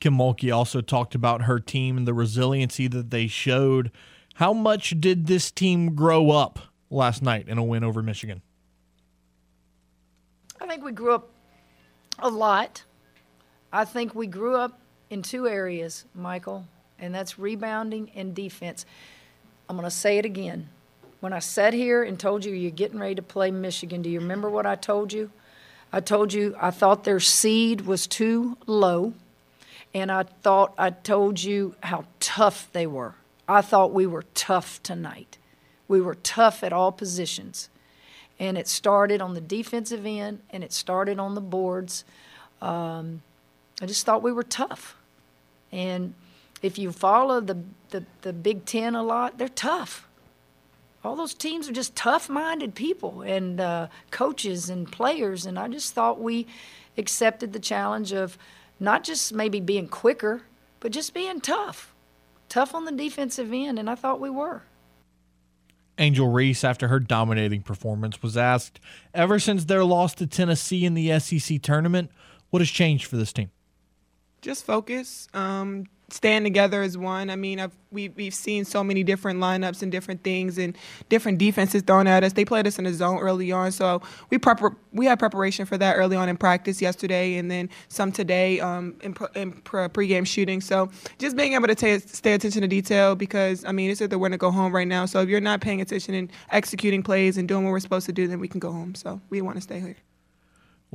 Kim Mulkey also talked about her team and the resiliency that they showed. How much did this team grow up last night in a win over Michigan? I think we grew up a lot. I think we grew up in two areas, Michael and that's rebounding and defense. I'm going to say it again. When I sat here and told you you're getting ready to play Michigan, do you remember what I told you? I told you I thought their seed was too low, and I thought I told you how tough they were. I thought we were tough tonight. We were tough at all positions. And it started on the defensive end and it started on the boards. Um, I just thought we were tough. And if you follow the, the, the Big Ten a lot, they're tough. All those teams are just tough minded people and uh, coaches and players. And I just thought we accepted the challenge of not just maybe being quicker, but just being tough. Tough on the defensive end. And I thought we were. Angel Reese, after her dominating performance, was asked ever since their loss to Tennessee in the SEC tournament, what has changed for this team? Just focus. Um, stand together as one. I mean, I've, we, we've seen so many different lineups and different things and different defenses thrown at us. They played us in a zone early on, so we we had preparation for that early on in practice yesterday, and then some today um, in, in pregame shooting. So just being able to t- stay attention to detail because I mean, it's either we're gonna go home right now. So if you're not paying attention and executing plays and doing what we're supposed to do, then we can go home. So we want to stay here.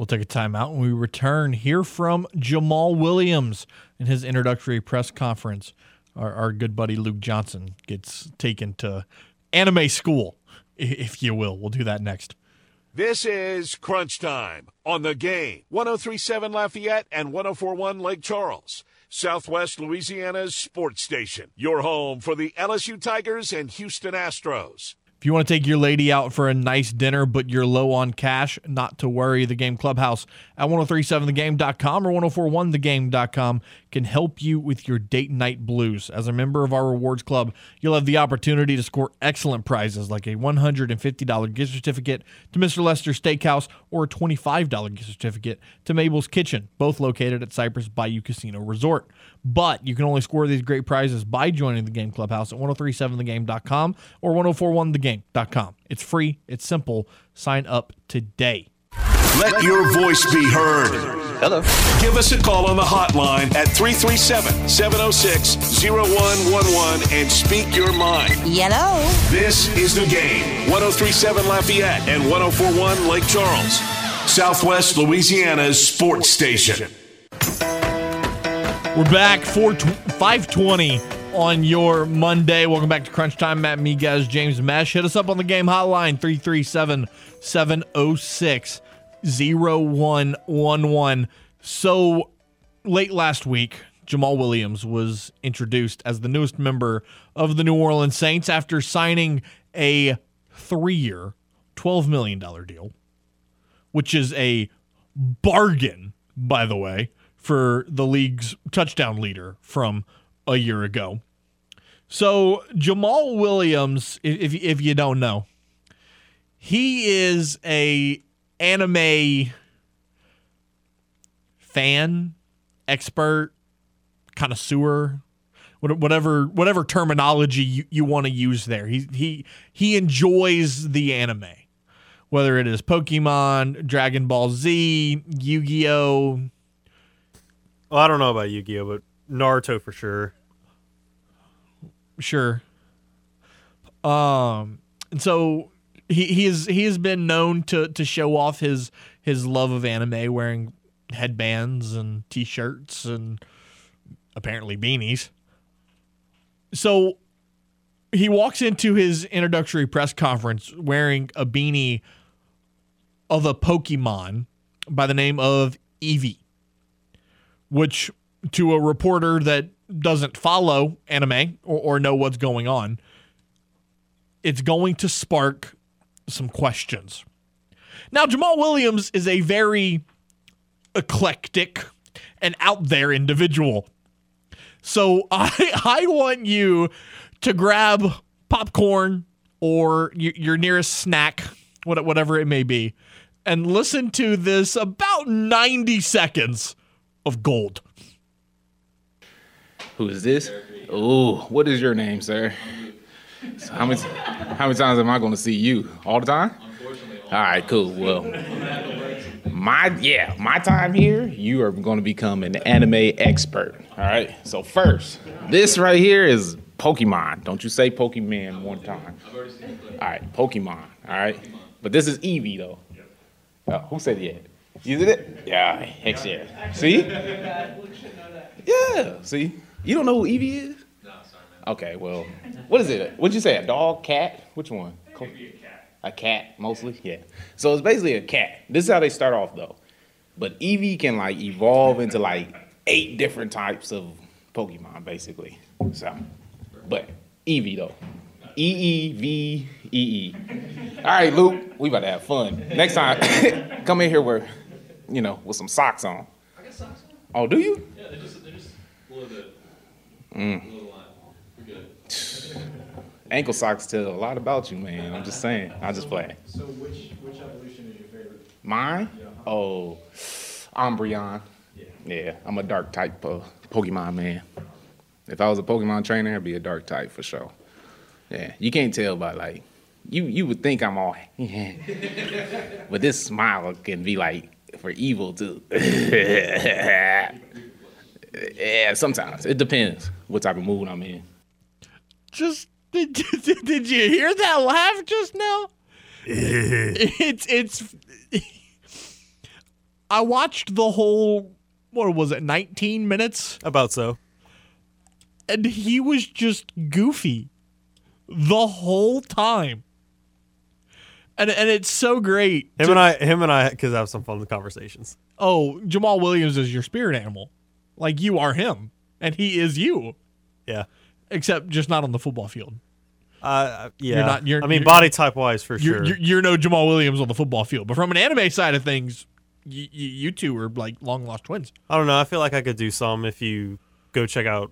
We'll take a timeout when we return. Hear from Jamaal Williams in his introductory press conference. Our, our good buddy Luke Johnson gets taken to anime school, if you will. We'll do that next. This is Crunch Time on the game 1037 Lafayette and 1041 Lake Charles, Southwest Louisiana's sports station. Your home for the LSU Tigers and Houston Astros. If you want to take your lady out for a nice dinner, but you're low on cash, not to worry. The Game Clubhouse at 1037thegame.com or 1041thegame.com can help you with your date night blues. As a member of our rewards club, you'll have the opportunity to score excellent prizes like a $150 gift certificate to Mr. Lester Steakhouse or a $25 gift certificate to Mabel's Kitchen, both located at Cypress Bayou Casino Resort. But you can only score these great prizes by joining the Game Clubhouse at 1037thegame.com or 1041thegame.com. It's free, it's simple. Sign up today. Let your voice be heard. Hello. Give us a call on the hotline at 337 706 0111 and speak your mind. Hello. This is the game. 1037 Lafayette and 1041 Lake Charles, Southwest Louisiana's sports station. We're back for 520 on your Monday. Welcome back to Crunch Time. Matt Miguez, James Meche. Hit us up on the game hotline 337 706 0111. So late last week, Jamaal Williams was introduced as the newest member of the New Orleans Saints after signing a three year, $12 million deal, which is a bargain, by the way, for the league's touchdown leader from a year ago. So Jamaal Williams, if if you don't know, he is a anime fan, expert, connoisseur, whatever whatever terminology you, you want to use there. He he he enjoys the anime, whether it is Pokemon, Dragon Ball Z, Yu Gi Oh. Well, I don't know about Yu Gi Oh, but Naruto for sure. Sure. Um, and so he he is he has been known to to show off his his love of anime, wearing headbands and t-shirts and apparently beanies. So he walks into his introductory press conference wearing a beanie of a Pokemon by the name of Eevee, which to a reporter that doesn't follow anime or, or know what's going on, it's going to spark some questions. Now, Jamaal Williams is a very eclectic and out there individual. So I I want you to grab popcorn or your, your nearest snack, whatever it may be, and listen to this about 90 seconds of gold. Who is this? Oh, what is your name, sir? So how many how many times am I going to see you? All the time? All right, cool. Well, my yeah, my time here, you are going to become an anime expert. All right. So first, this right here is Pokemon. Don't you say Pokemon one time. All right, Pokemon. All right. But this is Eevee though. Oh, who said yeah? You did it? Yeah. Heck yeah. See? Yeah. See? You don't know who Eevee is? No, sorry, man. Okay, well, what is it? What'd you say? A dog, cat? Which one? a cat. A cat, mostly? Yeah. So it's basically a cat. This is how they start off, though. But Eevee can, like, evolve into, like, eight different types of Pokemon, basically. So, but Eevee, though. E E V E E. All right, Luke, we about to have fun. Next time, come in here with, you know, with some socks on. I got socks on. Oh, do you? Yeah, they're just, they're just a little bit. Mm. A little line. We're good. Ankle socks tell a lot about you, man. I'm just saying. I just play. So which which evolution is your favorite? Mine? Oh, Umbreon. Yeah. Yeah, I'm a dark type of Pokemon man. If I was a Pokemon trainer, I'd be a dark type for sure. Yeah, you can't tell by like, you you would think I'm all, but this smile can be like for evil too. yeah, sometimes it depends what type of mood I'm in. Just did, did, did you hear that laugh just now? it's it's. I watched the whole. What was it? Nineteen minutes. About so. And he was just goofy the whole time. And and it's so great. Him to- and I, him and I, because I have some fun conversations. oh, Jamaal Williams is your spirit animal. Like you are him. and he is you, Yeah. Except just not on the football field. Uh, yeah. You're not- you're- I mean, body type wise, for You're, sure. you're, you're no Jamaal Williams on the football field, but from an anime side of things, you, you two are like long lost twins. I don't know. I feel like I could do some if you go check out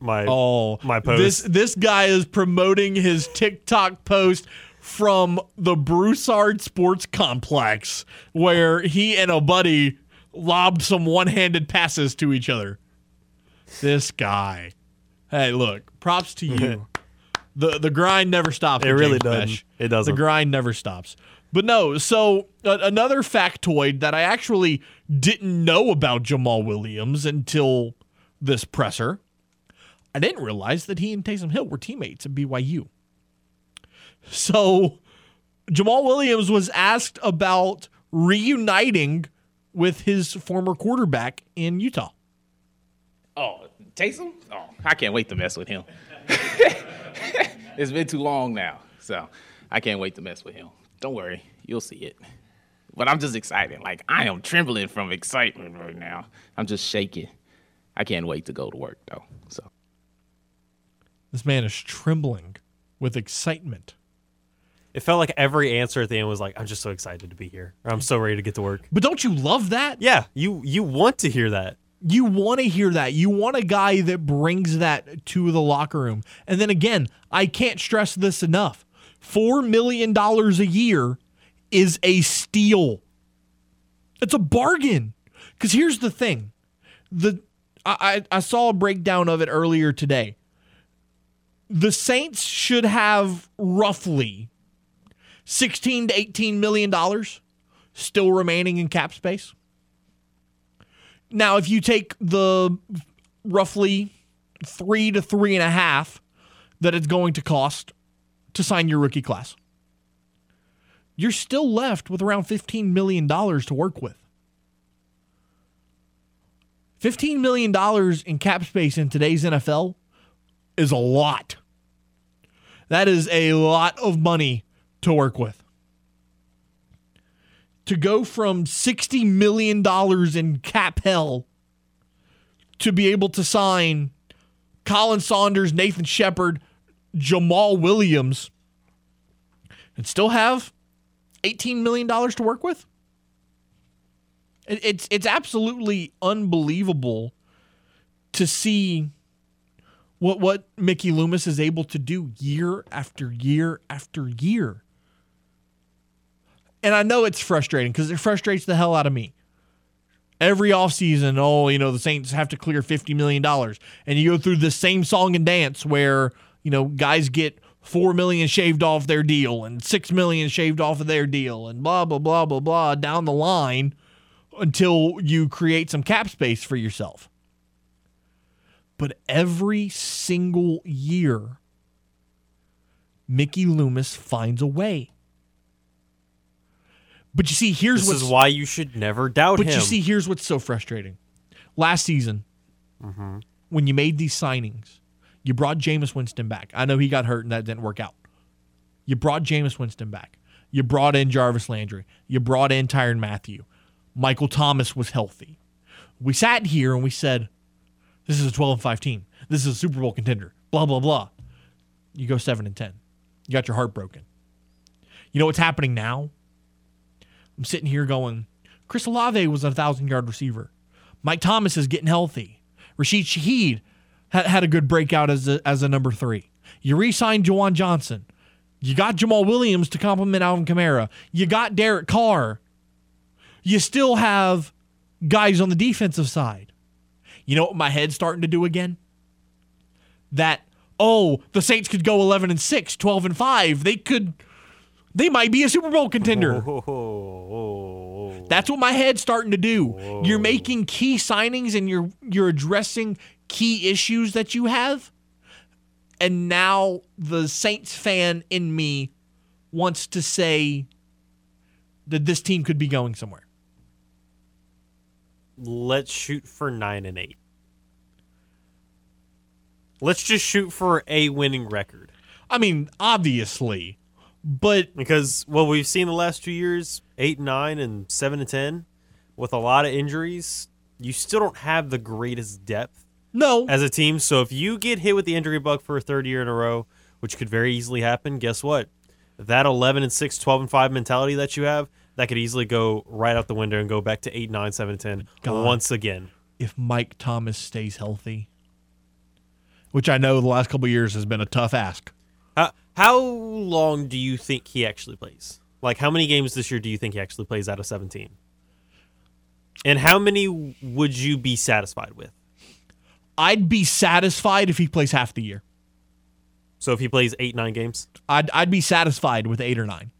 my Oh, my post. This this guy is promoting his TikTok post from the Broussard Sports Complex, where he and a buddy lobbed some one-handed passes to each other. This guy. Hey, look, props to you. the The grind never stops. It really doesn't. Meche. It doesn't. The grind never stops. But no, so uh, another factoid that I actually didn't know about Jamaal Williams until this presser. I didn't realize that he and Taysom Hill were teammates at BYU. So Jamaal Williams was asked about reuniting with his former quarterback in Utah. Oh, Taysom? Oh, I can't wait to mess with him. it's been too long now, so I can't wait to mess with him. Don't worry, you'll see it. But I'm just excited. Like I am trembling from excitement right now. I'm just shaking. I can't wait to go to work though. So This man is trembling with excitement. it felt like every answer at the end was like, "I'm just so excited to be here. Or, I'm so ready to get to work." But don't you love that? Yeah, you you want to hear that. You want to hear that. You want a guy that brings that to the locker room. And then again, I can't stress this enough. $4 million a year is a steal. It's a bargain. Because here's the thing the I, I saw a breakdown of it earlier today. The Saints should have roughly 16 to 18 million dollars still remaining in cap space. Now, if you take the roughly three to three and a half that it's going to cost to sign your rookie class, you're still left with around $15 million to work with. $15 million in cap space in today's NFL is a lot. That is a lot of money to work with. To go from $60 million in cap hell to be able to sign Khalen Saunders, Nathan Shepherd, Jamaal Williams, and still have $18 million to work with? It's, it's absolutely unbelievable to see what what Mickey Loomis is able to do year after year after year. And I know it's frustrating because it frustrates the hell out of me. Every offseason, oh, you know, the Saints have to clear $50 million. And you go through the same song and dance where, you know, guys get four million shaved off their deal and six million shaved off of their deal and blah blah blah blah blah down the line until you create some cap space for yourself. But every single year, Mickey Loomis finds a way. But you see, here's This is why you should never doubt but him. But you see, here's what's so frustrating. Last season, mm-hmm. when you made these signings, you brought Jameis Winston back. I know he got hurt and that didn't work out. You brought Jameis Winston back. You brought in Jarvis Landry. You brought in Tyrann Mathieu. Michael Thomas was healthy. We sat here and we said, "This is a 12 and 5 team. This is a Super Bowl contender." Blah blah blah. You go 7 and 10. You got your heart broken. You know what's happening now? I'm sitting here going, Chris Olave was a thousand yard receiver. Mike Thomas is getting healthy. Rashid Shaheed had, had a good breakout as a, as a number three. You re signed Juwan Johnson. You got Jamaal Williams to complement Alvin Kamara. You got Derek Carr. You still have guys on the defensive side. You know what my head's starting to do again? That, oh, the Saints could go 11 and 6, 12 and 5. They could, they might be a Super Bowl contender. That's what my head's starting to do. You're making key signings and you're you're addressing key issues that you have. And now the Saints fan in me wants to say that this team could be going somewhere. Let's shoot for nine and eight. Let's just shoot for a winning record. I mean, obviously, but because what we've seen the last two years, eight and nine and seven and ten, with a lot of injuries, you still don't have the greatest depth. No. as a team. So if you get hit with the injury bug for a third year in a row, which could very easily happen, guess what? That 11 and 6, 12 and 5 mentality that you have, that could easily go right out the window and go back to 8, 9, 7, 10 God. once again. If Mike Thomas stays healthy, which I know the last couple years has been a tough ask. How, how long do you think he actually plays? Like, how many games this year do you think he actually plays out of 17? And how many would you be satisfied with? I'd be satisfied if he plays half the year. So if he plays eight, nine games? I'd I'd be satisfied with eight or nine.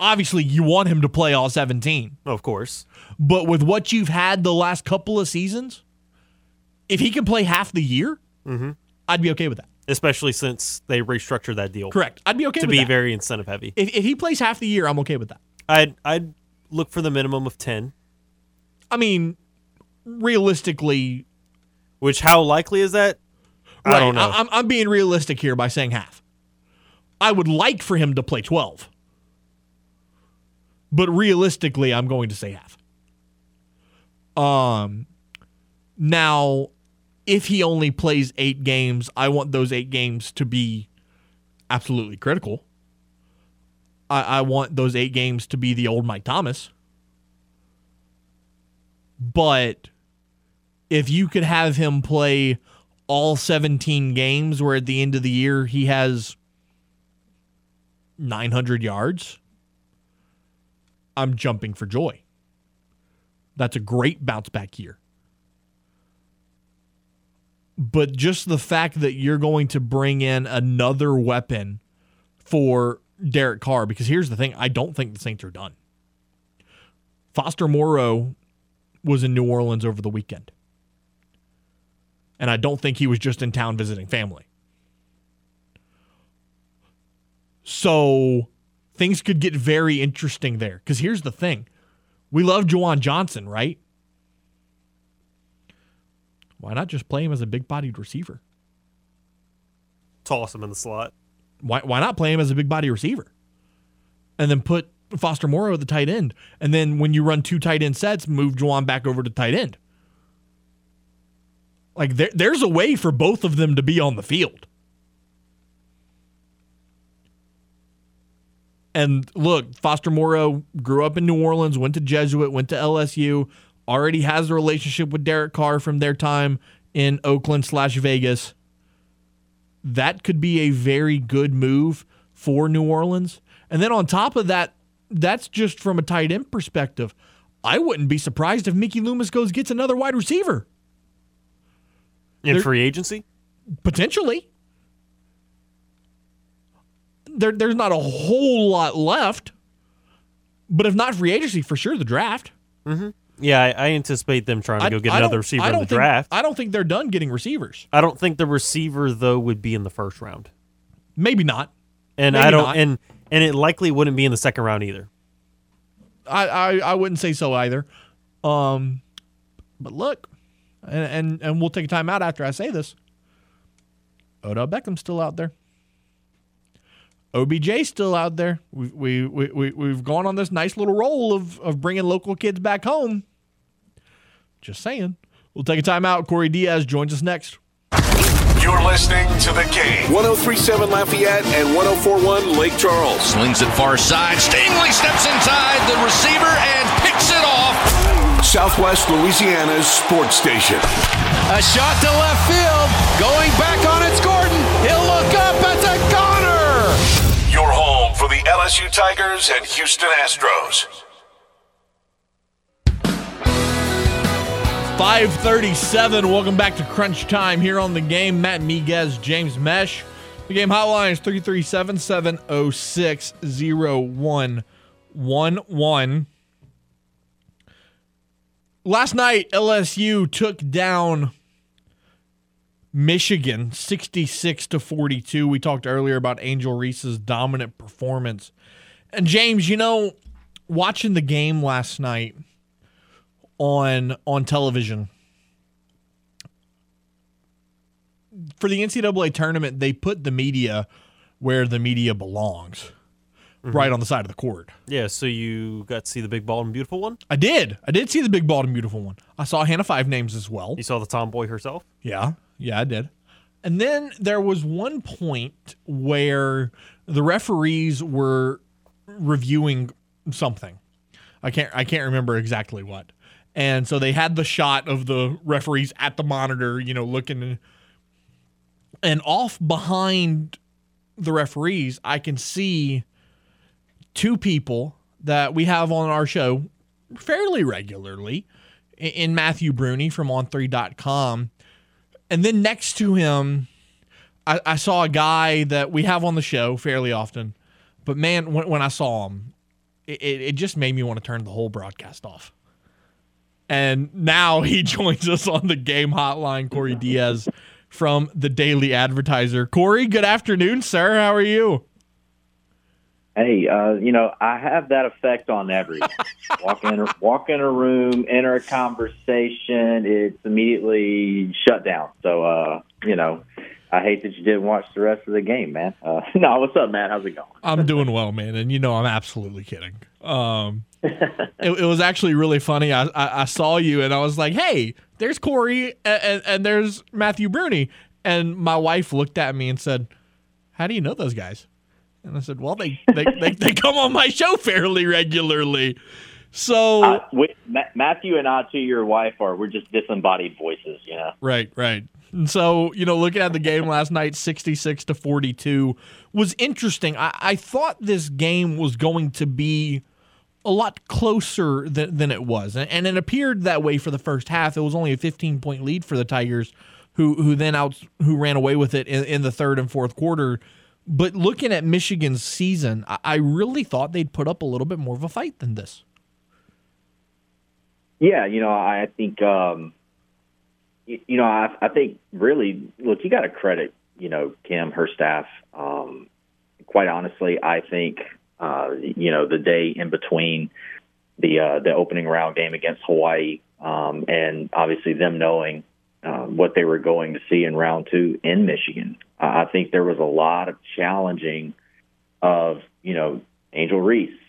Obviously, you want him to play all 17. Of course. But with what you've had the last couple of seasons, if he can play half the year, Mm-hmm. I'd be okay with that. Especially since they restructured that deal. Correct. I'd be okay to be that. very incentive heavy. If, if he plays half the year, I'm okay with that. I'd I'd look for the minimum of ten. I mean, realistically, Which how likely is that? I don't know. I, am I'm being realistic here by saying half. I would like for him to play 12. But realistically, I'm going to say half. Um now if he only plays 8 games, I want those 8 games to be absolutely critical. I, I want those 8 games to be the old Mike Thomas. But if you could have him play all 17 games where at the end of the year he has 900 yards, I'm jumping for joy. That's a great bounce back year. But just the fact that you're going to bring in another weapon for Derek Carr, because here's the thing I don't think the Saints are done. Foster Moreau was in New Orleans over the weekend. And I don't think he was just in town visiting family. So things could get very interesting there. Because here's the thing we love Juwan Johnson, right? Why not just play him as a big bodied receiver? Toss him in the slot. Why, why not play him as a big body receiver? And then put Foster Moreau at the tight end. And then when you run two tight end sets, move Juwan back over to tight end. Like there, there's a way for both of them to be on the field. And look, Foster Moreau grew up in New Orleans, went to Jesuit, went to LSU, already has a relationship with Derek Carr from their time in Oakland slash Vegas. That could be a very good move for New Orleans. And then on top of that, that's just from a tight end perspective. I wouldn't be surprised if Mickey Loomis goes gets another wide receiver. In free agency? Potentially. There, there's not a whole lot left. But if not free agency, for sure the draft. Mm-hmm. Yeah, I, I anticipate them trying to I- go get I don't- another receiver I in don't the think- draft. I don't think they're done getting receivers. I don't think the receiver though would be in the first round. Maybe not. And Maybe I don't not. and and it likely wouldn't be in the second round either. I, I, I wouldn't say so either. Um, but look, and, and and we'll take a time out after I say this. Odell Beckham's still out there. OBJ's still out there. We we we we we've gone on this nice little roll of of bringing local kids back home. Just saying. We'll take a time out. Corey Diaz joins us next. You're listening to the game. 1037 Lafayette and 1041 Lake Charles. Slings it far side. Stingley steps inside the receiver and picks it off. Southwest Louisiana's sports station. A shot to left field. Going back on it's Gordon. He'll look up. It's a goner. Your home for the LSU Tigers and Houston Astros. 537. Welcome back to Crunch Time here on the game. Matt Miguez, James Meche. The game hotline is 337 706 0111. Last night, LSU took down Michigan 66 to 42. We talked earlier about Angel Reese's dominant performance. And James, you know, watching the game last night on on television for the NCAA tournament, they put the media where the media belongs. Mm-hmm. right on the side of the court. Yeah, so you got to see the big, bald, and beautiful one. I did. I did see the big, bald, and beautiful one. I saw Hannah Five Names as well. You saw the tomboy herself. Yeah, yeah, I did. And then there was one point where the referees were reviewing something. I can't I can't remember exactly what. And so they had the shot of the referees at the monitor, you know, looking and off behind the referees, I can see two people that we have on our show fairly regularly in- Matthew Bruni from on3.com. And then next to him, I, I saw a guy that we have on the show fairly often. But man, when, when I saw him, it, it just made me want to turn the whole broadcast off. And now he joins us on the game hotline, Corey Diaz from the Daily Advertiser. Corey, good afternoon, sir. How are you? Hey, uh, you know, I have that effect on everyone. walk in, walk in a room, enter a conversation, it's immediately shut down. So, uh, you know, I hate that you didn't watch the rest of the game, man. Uh, no, what's up, man? How's it going? I'm doing well, man, and you know I'm absolutely kidding. Um, it, it was actually really funny. I, I, I saw you and I was like, "Hey, there's Corey and, and, and there's Matthew Bruni," and my wife looked at me and said, "How do you know those guys?" And I said, "Well, they they, they, they come on my show fairly regularly." So Uh, Matthew and I, to your wife, are we're just disembodied voices, you know. Right, right. And so, you know, looking at the game last night, 66 to 42 was interesting. I, I thought this game was going to be a lot closer than, than it was. And, it appeared that way for the first half. It was only a 15 point lead for the Tigers, who who then out who ran away with it in, in the third and fourth quarter. But looking at Michigan's season, I, I really thought they'd put up a little bit more of a fight than this. Yeah, you know, I think, um, you, you know, I, I think really, look, you got to credit, you know, Kim, her staff. Um, quite honestly, I think, uh, you know, the day in between the uh, the opening round game against Hawaii, um, and obviously them knowing uh, what they were going to see in round two in Michigan, I think there was a lot of challenging of, you know, Angel Reese,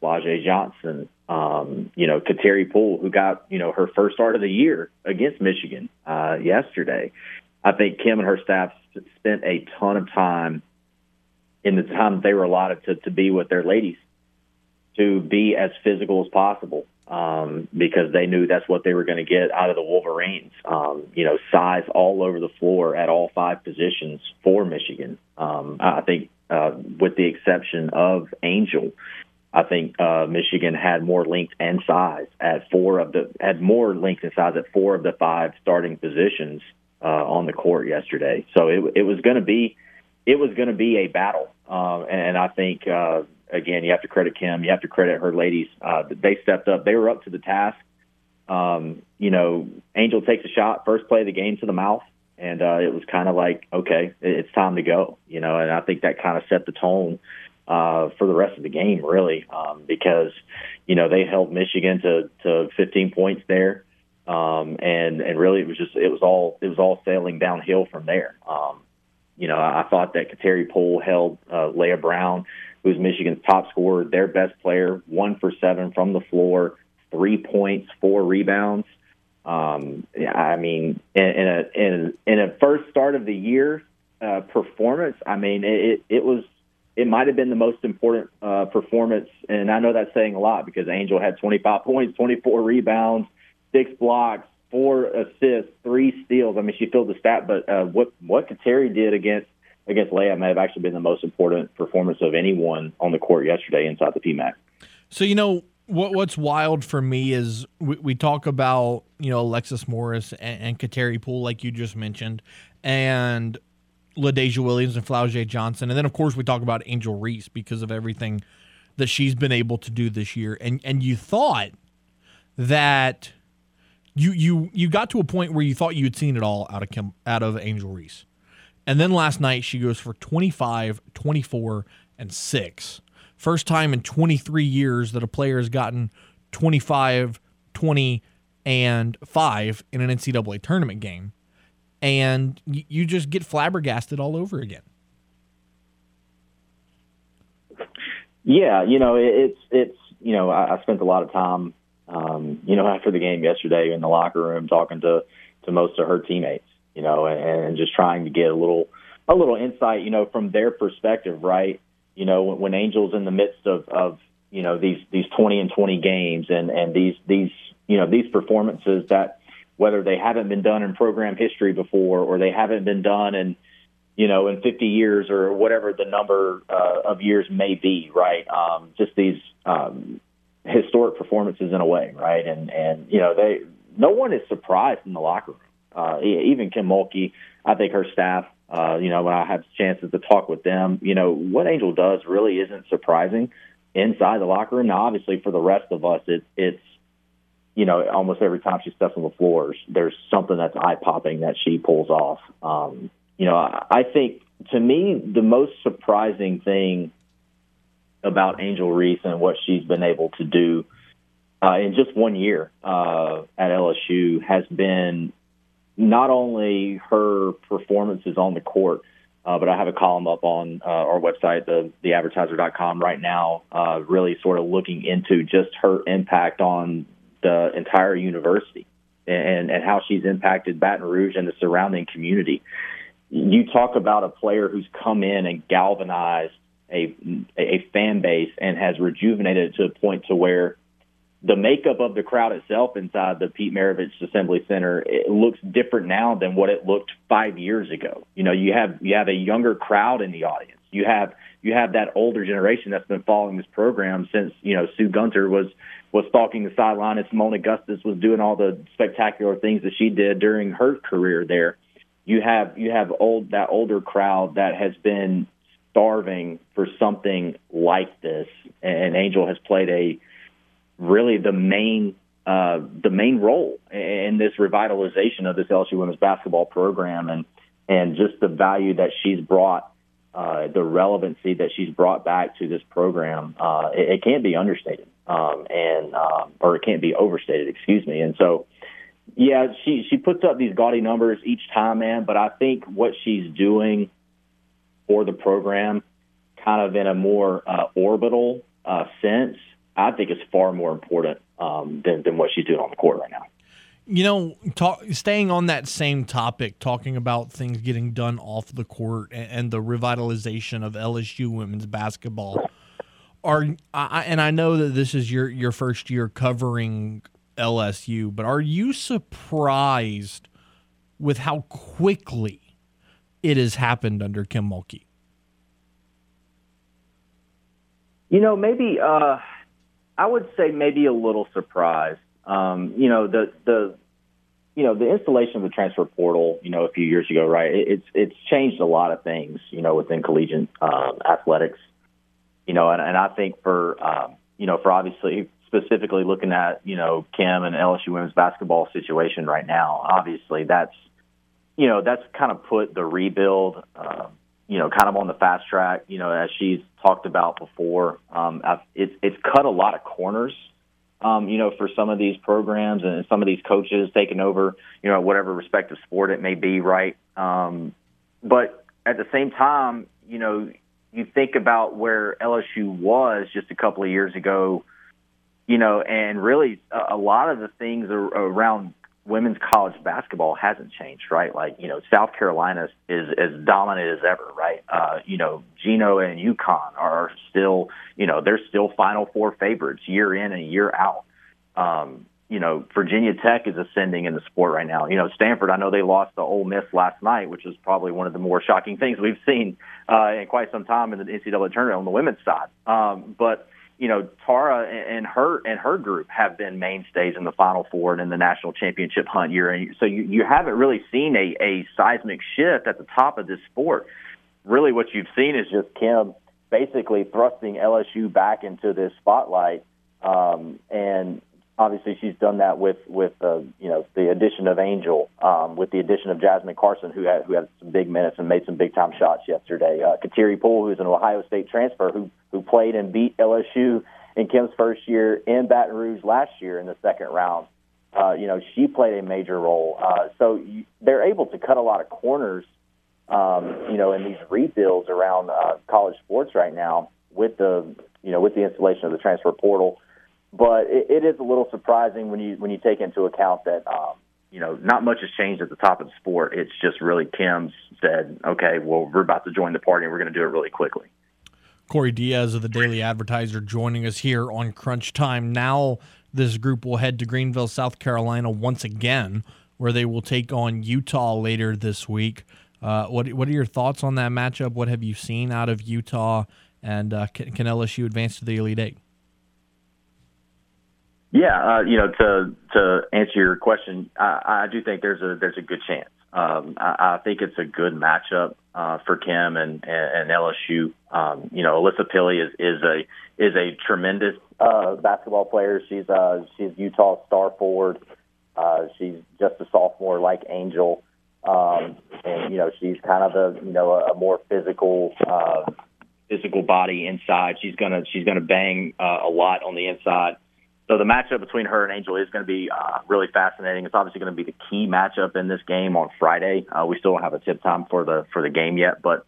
Flau'jae Johnson, um, you know, Kateri Poole, who got, you know, her first start of the year against Michigan uh, yesterday. I think Kim and her staff spent a ton of time in the time they were allotted to, to be with their ladies to be as physical as possible um, because they knew that's what they were going to get out of the Wolverines. Um, you know, size all over the floor at all five positions for Michigan. Um, I think, uh, with the exception of Angel, I think uh, Michigan had more length and size at four of the had more length and size at four of the five starting positions uh, on the court yesterday. So it it was going to be it was going to be a battle, uh, and I think uh, again you have to credit Kim, you have to credit her ladies. Uh, they stepped up, they were up to the task. Um, you know, Angel takes a shot, first play of the game to the mouth, and uh, it was kind of like okay, it's time to go. You know, and I think that kind of set the tone uh, for the rest of the game, really, um, because you know they held Michigan to to 15 points there, um, and and really it was just it was all it was all sailing downhill from there. Um, you know, I thought that Kateri Poole held uh, Leigha Brown, who's Michigan's top scorer, their best player, one for seven from the floor, three points, four rebounds. Um, I mean, in, in a in in a first start of the year uh, performance, I mean, it it was it might have been the most important uh, performance, and I know that's saying a lot because Angel had 25 points, 24 rebounds, six blocks, four assists, three steals. I mean, she filled the stat, but uh, what what Kateri did against against Leigha may have actually been the most important performance of anyone on the court yesterday inside the PMAC. So you know what what's wild for me is we, we talk about you know Alexis Morris and, and Kateri Poole like you just mentioned, and LaDeja Williams and Flau'jae Johnson, and then of course we talk about Angel Reese because of everything that she's been able to do this year. And and you thought that you you you got to a point where you thought you had seen it all out of Kim, out of Angel Reese. And then last night she goes for 25, 24 and 6. First time in 23 years that a player has gotten 25, 20 and 5 in an NCAA tournament game. And you just get flabbergasted all over again. Yeah, you know, it's it's you know, I, I spent a lot of time, um, you know, after the game yesterday in the locker room talking to to most of her teammates, you know, and, and just trying to get a little a little insight, you know, from their perspective, right? You know, when, when Angel's in the midst of of you know these these twenty and twenty games and and these these you know these performances that whether they haven't been done in program history before or they haven't been done in you know in 50 years or whatever the number uh, of years may be right um, just these um, historic performances in a way right? And and you know they no one is surprised in the locker room. Uh, even Kim Mulkey I think her staff uh, you know when I have chances to talk with them you know what Angel does really isn't surprising inside the locker room. Now obviously for the rest of us it, it's you know, almost every time she steps on the floors, there's something that's eye popping that she pulls off. Um, you know, I, I think to me the most surprising thing about Angel Reese and what she's been able to do uh, in just one year uh, at LSU has been not only her performances on the court, uh, but I have a column up on uh, our website, the theadvertiser.com, right now, uh, really sort of looking into just her impact on the entire university and, and how she's impacted Baton Rouge and the surrounding community. You talk about a player who's come in and galvanized a a fan base and has rejuvenated it to a point to where the makeup of the crowd itself inside the Pete Maravich Assembly Center it looks different now than what it looked five years ago. You know, you have you have a younger crowd in the audience. You have you have that older generation that's been following this program since you know Sue Gunter was was stalking the sideline and Seimone Augustus was doing all the spectacular things that she did during her career there. You have you have old that older crowd that has been starving for something like this, and Angel has played a really the main uh, the main role in this revitalization of this LSU women's basketball program, and and just the value that she's brought uh, the relevancy that she's brought back to this program, uh, it, it can't be understated, um, and um, or it can't be overstated. Excuse me. And so, yeah, she she puts up these gaudy numbers each time, man. But I think what she's doing for the program, kind of in a more uh, orbital uh, sense, I think is far more important um, than than what she's doing on the court right now. You know, talk, staying on that same topic, talking about things getting done off the court and, and the revitalization of LSU women's basketball. Are I, and I know that this is your your first year covering LSU, but are you surprised with how quickly it has happened under Kim Mulkey? You know, maybe uh, I would say maybe a little surprised. Um, you know, the the you know the installation of the transfer portal. You know, a few years ago, right? It, it's it's changed a lot of things. You know, within collegiate um, athletics. You know, and, and I think for um, you know for obviously specifically looking at you know Kim and LSU women's basketball situation right now. Obviously, that's you know that's kind of put the rebuild. Uh, you know, kind of on the fast track. You know, as she's talked about before, um, I've, it's it's cut a lot of corners um, you know, for some of these programs and some of these coaches taking over, you know, whatever respective sport it may be, right? Um, but at the same time, you know, you think about where LSU was just a couple of years ago, you know, and really a, a lot of the things around women's college basketball hasn't changed, right? Like, you know, South Carolina is as dominant as ever, right? Uh, you know, Gino and UConn are still, you know, they're still Final Four favorites year in and year out. Um, you know, Virginia Tech is ascending in the sport right now. You know, Stanford, I know they lost to Ole Miss last night, which is probably one of the more shocking things we've seen uh, in quite some time in the NCAA tournament on the women's side. Um, but you know, Tara and her and her group have been mainstays in the Final Four and in the national championship hunt year. And so you, you haven't really seen a, a seismic shift at the top of this sport. Really, what you've seen is just Kim basically thrusting LSU back into this spotlight. Um, and obviously she's done that with with uh, you know the addition of Angel, um, with the addition of Jasmine Carson, who had who had some big minutes and made some big time shots yesterday. Uh, Kateri Poole, who's an Ohio State transfer, who who played and beat LSU in Kim's first year in Baton Rouge last year in the second round. Uh, you know, she played a major role. Uh, so you, they're able to cut a lot of corners, um, you know, in these rebuilds around uh, college sports right now with the you know, with the installation of the transfer portal. But it, it is a little surprising when you when you take into account that um, you know not much has changed at the top of the sport. It's just really Kim's said, okay, well we're about to join the party and we're going to do it really quickly. Corey Diaz of the Daily Advertiser joining us here on Crunch Time. Now this group will head to Greenville, South Carolina once again, where they will take on Utah later this week. Uh, what what are your thoughts on that matchup? What have you seen out of Utah? And uh, can, can LSU advance to the Elite Eight? Yeah, uh, you know, to to answer your question, I, I do think there's a there's a good chance. Um, I, I think it's a good matchup uh, for Kim and, and, and LSU. Um, you know, Alissa Pili is, is a is a tremendous uh, basketball player. She's uh, she's Utah's star forward. Uh, she's just a sophomore, like Angel, um, and you know she's kind of a you know a, a more physical uh, physical body inside. She's gonna she's gonna bang uh, a lot on the inside. So the matchup between her and Angel is going to be uh, really fascinating. It's obviously going to be the key matchup in this game on Friday. Uh, we still don't have a tip time for the for the game yet, but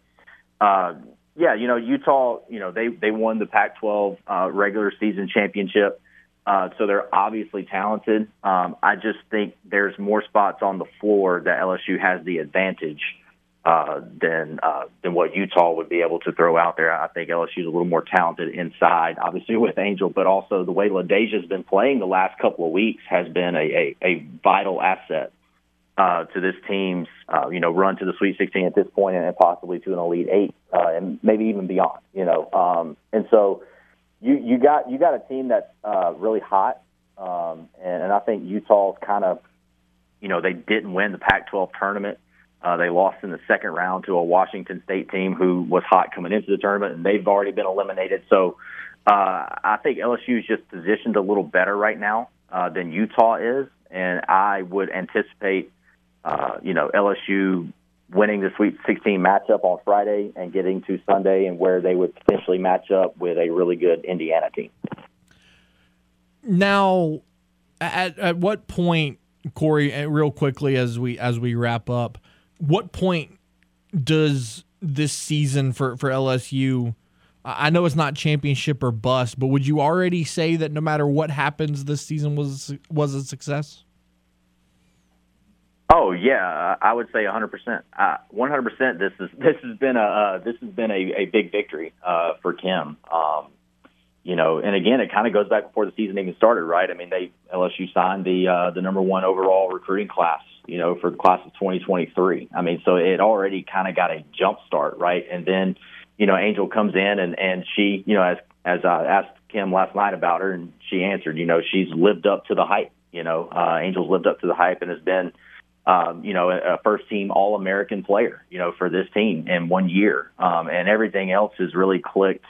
uh, yeah, you know Utah, you know they they won the Pac-12 uh, regular season championship, uh, so they're obviously talented. Um, I just think there's more spots on the floor that LSU has the advantage uh, than uh, than what Utah would be able to throw out there. I think LSU is a little more talented inside, obviously with Angel, but also the way LaDeja's been playing the last couple of weeks has been a, a, a vital asset uh, to this team's uh, you know run to the Sweet 16 at this point and possibly to an Elite Eight uh, and maybe even beyond. You know, um, and so you you got you got a team that's uh, really hot, um, and, and I think Utah's kind of you know they didn't win the Pac-12 tournament. Uh, they lost in the second round to a Washington State team who was hot coming into the tournament, and they've already been eliminated. So uh, I think LSU is just positioned a little better right now uh, than Utah is, and I would anticipate, uh, you know, LSU winning the Sweet 16 matchup on Friday and getting to Sunday, and where they would potentially match up with a really good Indiana team. Now, at at what point, Corey, real quickly as we as we wrap up what point does this season for, for LSU? I know it's not championship or bust, but would you already say that no matter what happens, this season was was a success? Oh yeah, I would say 100. percent 100. percent This is this has been a uh, this has been a, a big victory uh, for Kim. Um, you know, and again, it kind of goes back before the season even started, right? I mean, they LSU signed the uh, the number one overall recruiting class you know, for the class of 2023. I mean, so it already kind of got a jump start, right? And then, you know, Angel comes in and and she, you know, as as I asked Kim last night about her, and she answered, you know, she's lived up to the hype. You know, uh, Angel's lived up to the hype and has been, um, you know, a first team All American player, you know, for this team in one year, um, and everything else has really clicked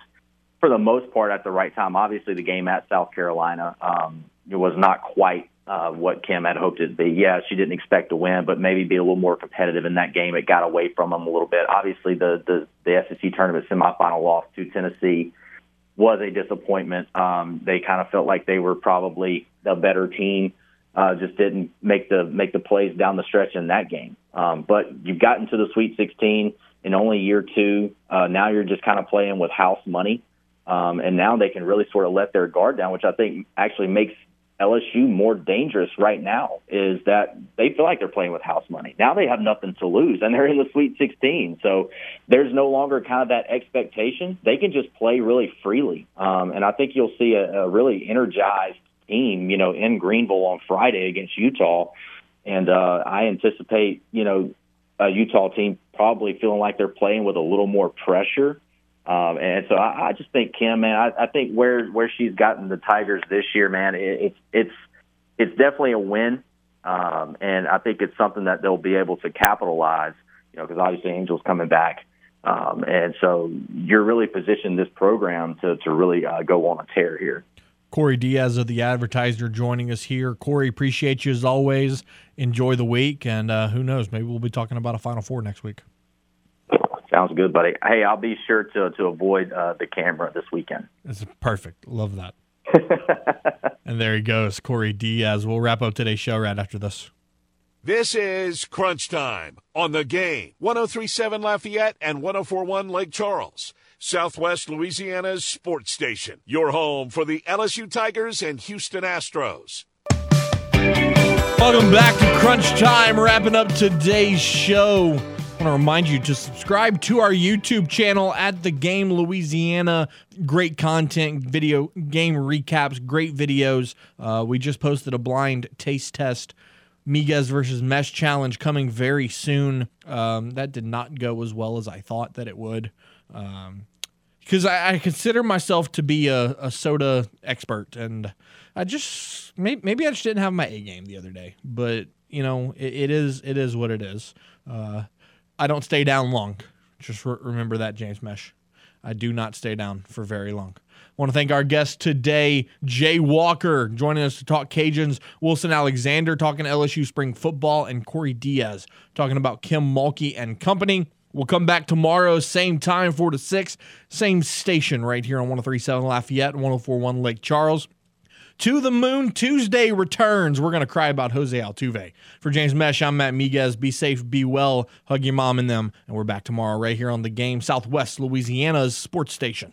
for the most part at the right time. Obviously, the game at South Carolina um, it was not quite uh, what Kim had hoped it'd be. Yeah, she didn't expect to win, but maybe be a little more competitive in that game. It got away from them a little bit. Obviously, the the, the SEC tournament semifinal loss to Tennessee was a disappointment. Um, they kind of felt like they were probably the better team. Uh, just didn't make the make the plays down the stretch in that game. Um, but you've gotten to the Sweet 16 in only year two. Uh, now you're just kind of playing with house money. Um, and now they can really sort of let their guard down, which I think actually makes LSU more dangerous right now is that they feel like they're playing with house money. Now they have nothing to lose and they're in the Sweet 16. So there's no longer kind of that expectation. They can just play really freely. Um, and I think you'll see a, a really energized team, you know, in Greenville on Friday against Utah. And uh, I anticipate, you know, a Utah team probably feeling like they're playing with a little more pressure um, and so I, I just think Kim, man, I, I think where where she's gotten the Tigers this year, man, it, it's it's it's definitely a win, um, and I think it's something that they'll be able to capitalize. You know, because obviously Angel's coming back, um, and so you're really positioned this program to to really uh, go on a tear here. Corey Diaz of the Advertiser joining us here. Corey, appreciate you as always. Enjoy the week, and uh, who knows, maybe we'll be talking about a Final Four next week. Sounds good, buddy. Hey, I'll be sure to to avoid uh, the camera this weekend. That's perfect. Love that. and there he goes, Corey Diaz. We'll wrap up today's show right after this. This is Crunch Time on the game. 1037 Lafayette and 1041 Lake Charles, Southwest Louisiana's sports station. Your home for the LSU Tigers and Houston Astros. Welcome back to Crunch Time, wrapping up today's show. I want to remind you to subscribe to our YouTube channel at the Game Louisiana. Great content, video game recaps, great videos. Uh, we just posted a blind taste test. Miguez versus Meche challenge coming very soon. Um, that did not go as well as I thought that it would. Um, because I, I, consider myself to be a, a, soda expert, and I just maybe, maybe I just didn't have my A game the other day. But you know, it, it is it is what it is. Uh, I don't stay down long. Just re- remember that, James Meche. I do not stay down for very long. Want to thank our guest today, Jay Walker, joining us to talk Cajuns, Wilson Alexander talking LSU spring football, and Corey Diaz talking about Kim Mulkey and company. We'll come back tomorrow, same time, 4 to 6, same station right here on 1037 Lafayette, 1041 Lake Charles. To the Moon Tuesday returns. We're going to cry about Jose Altuve. For James Meche, I'm Matt Miguez. Be safe, be well, hug your mom and them. And we're back tomorrow right here on the game, Southwest Louisiana's sports station.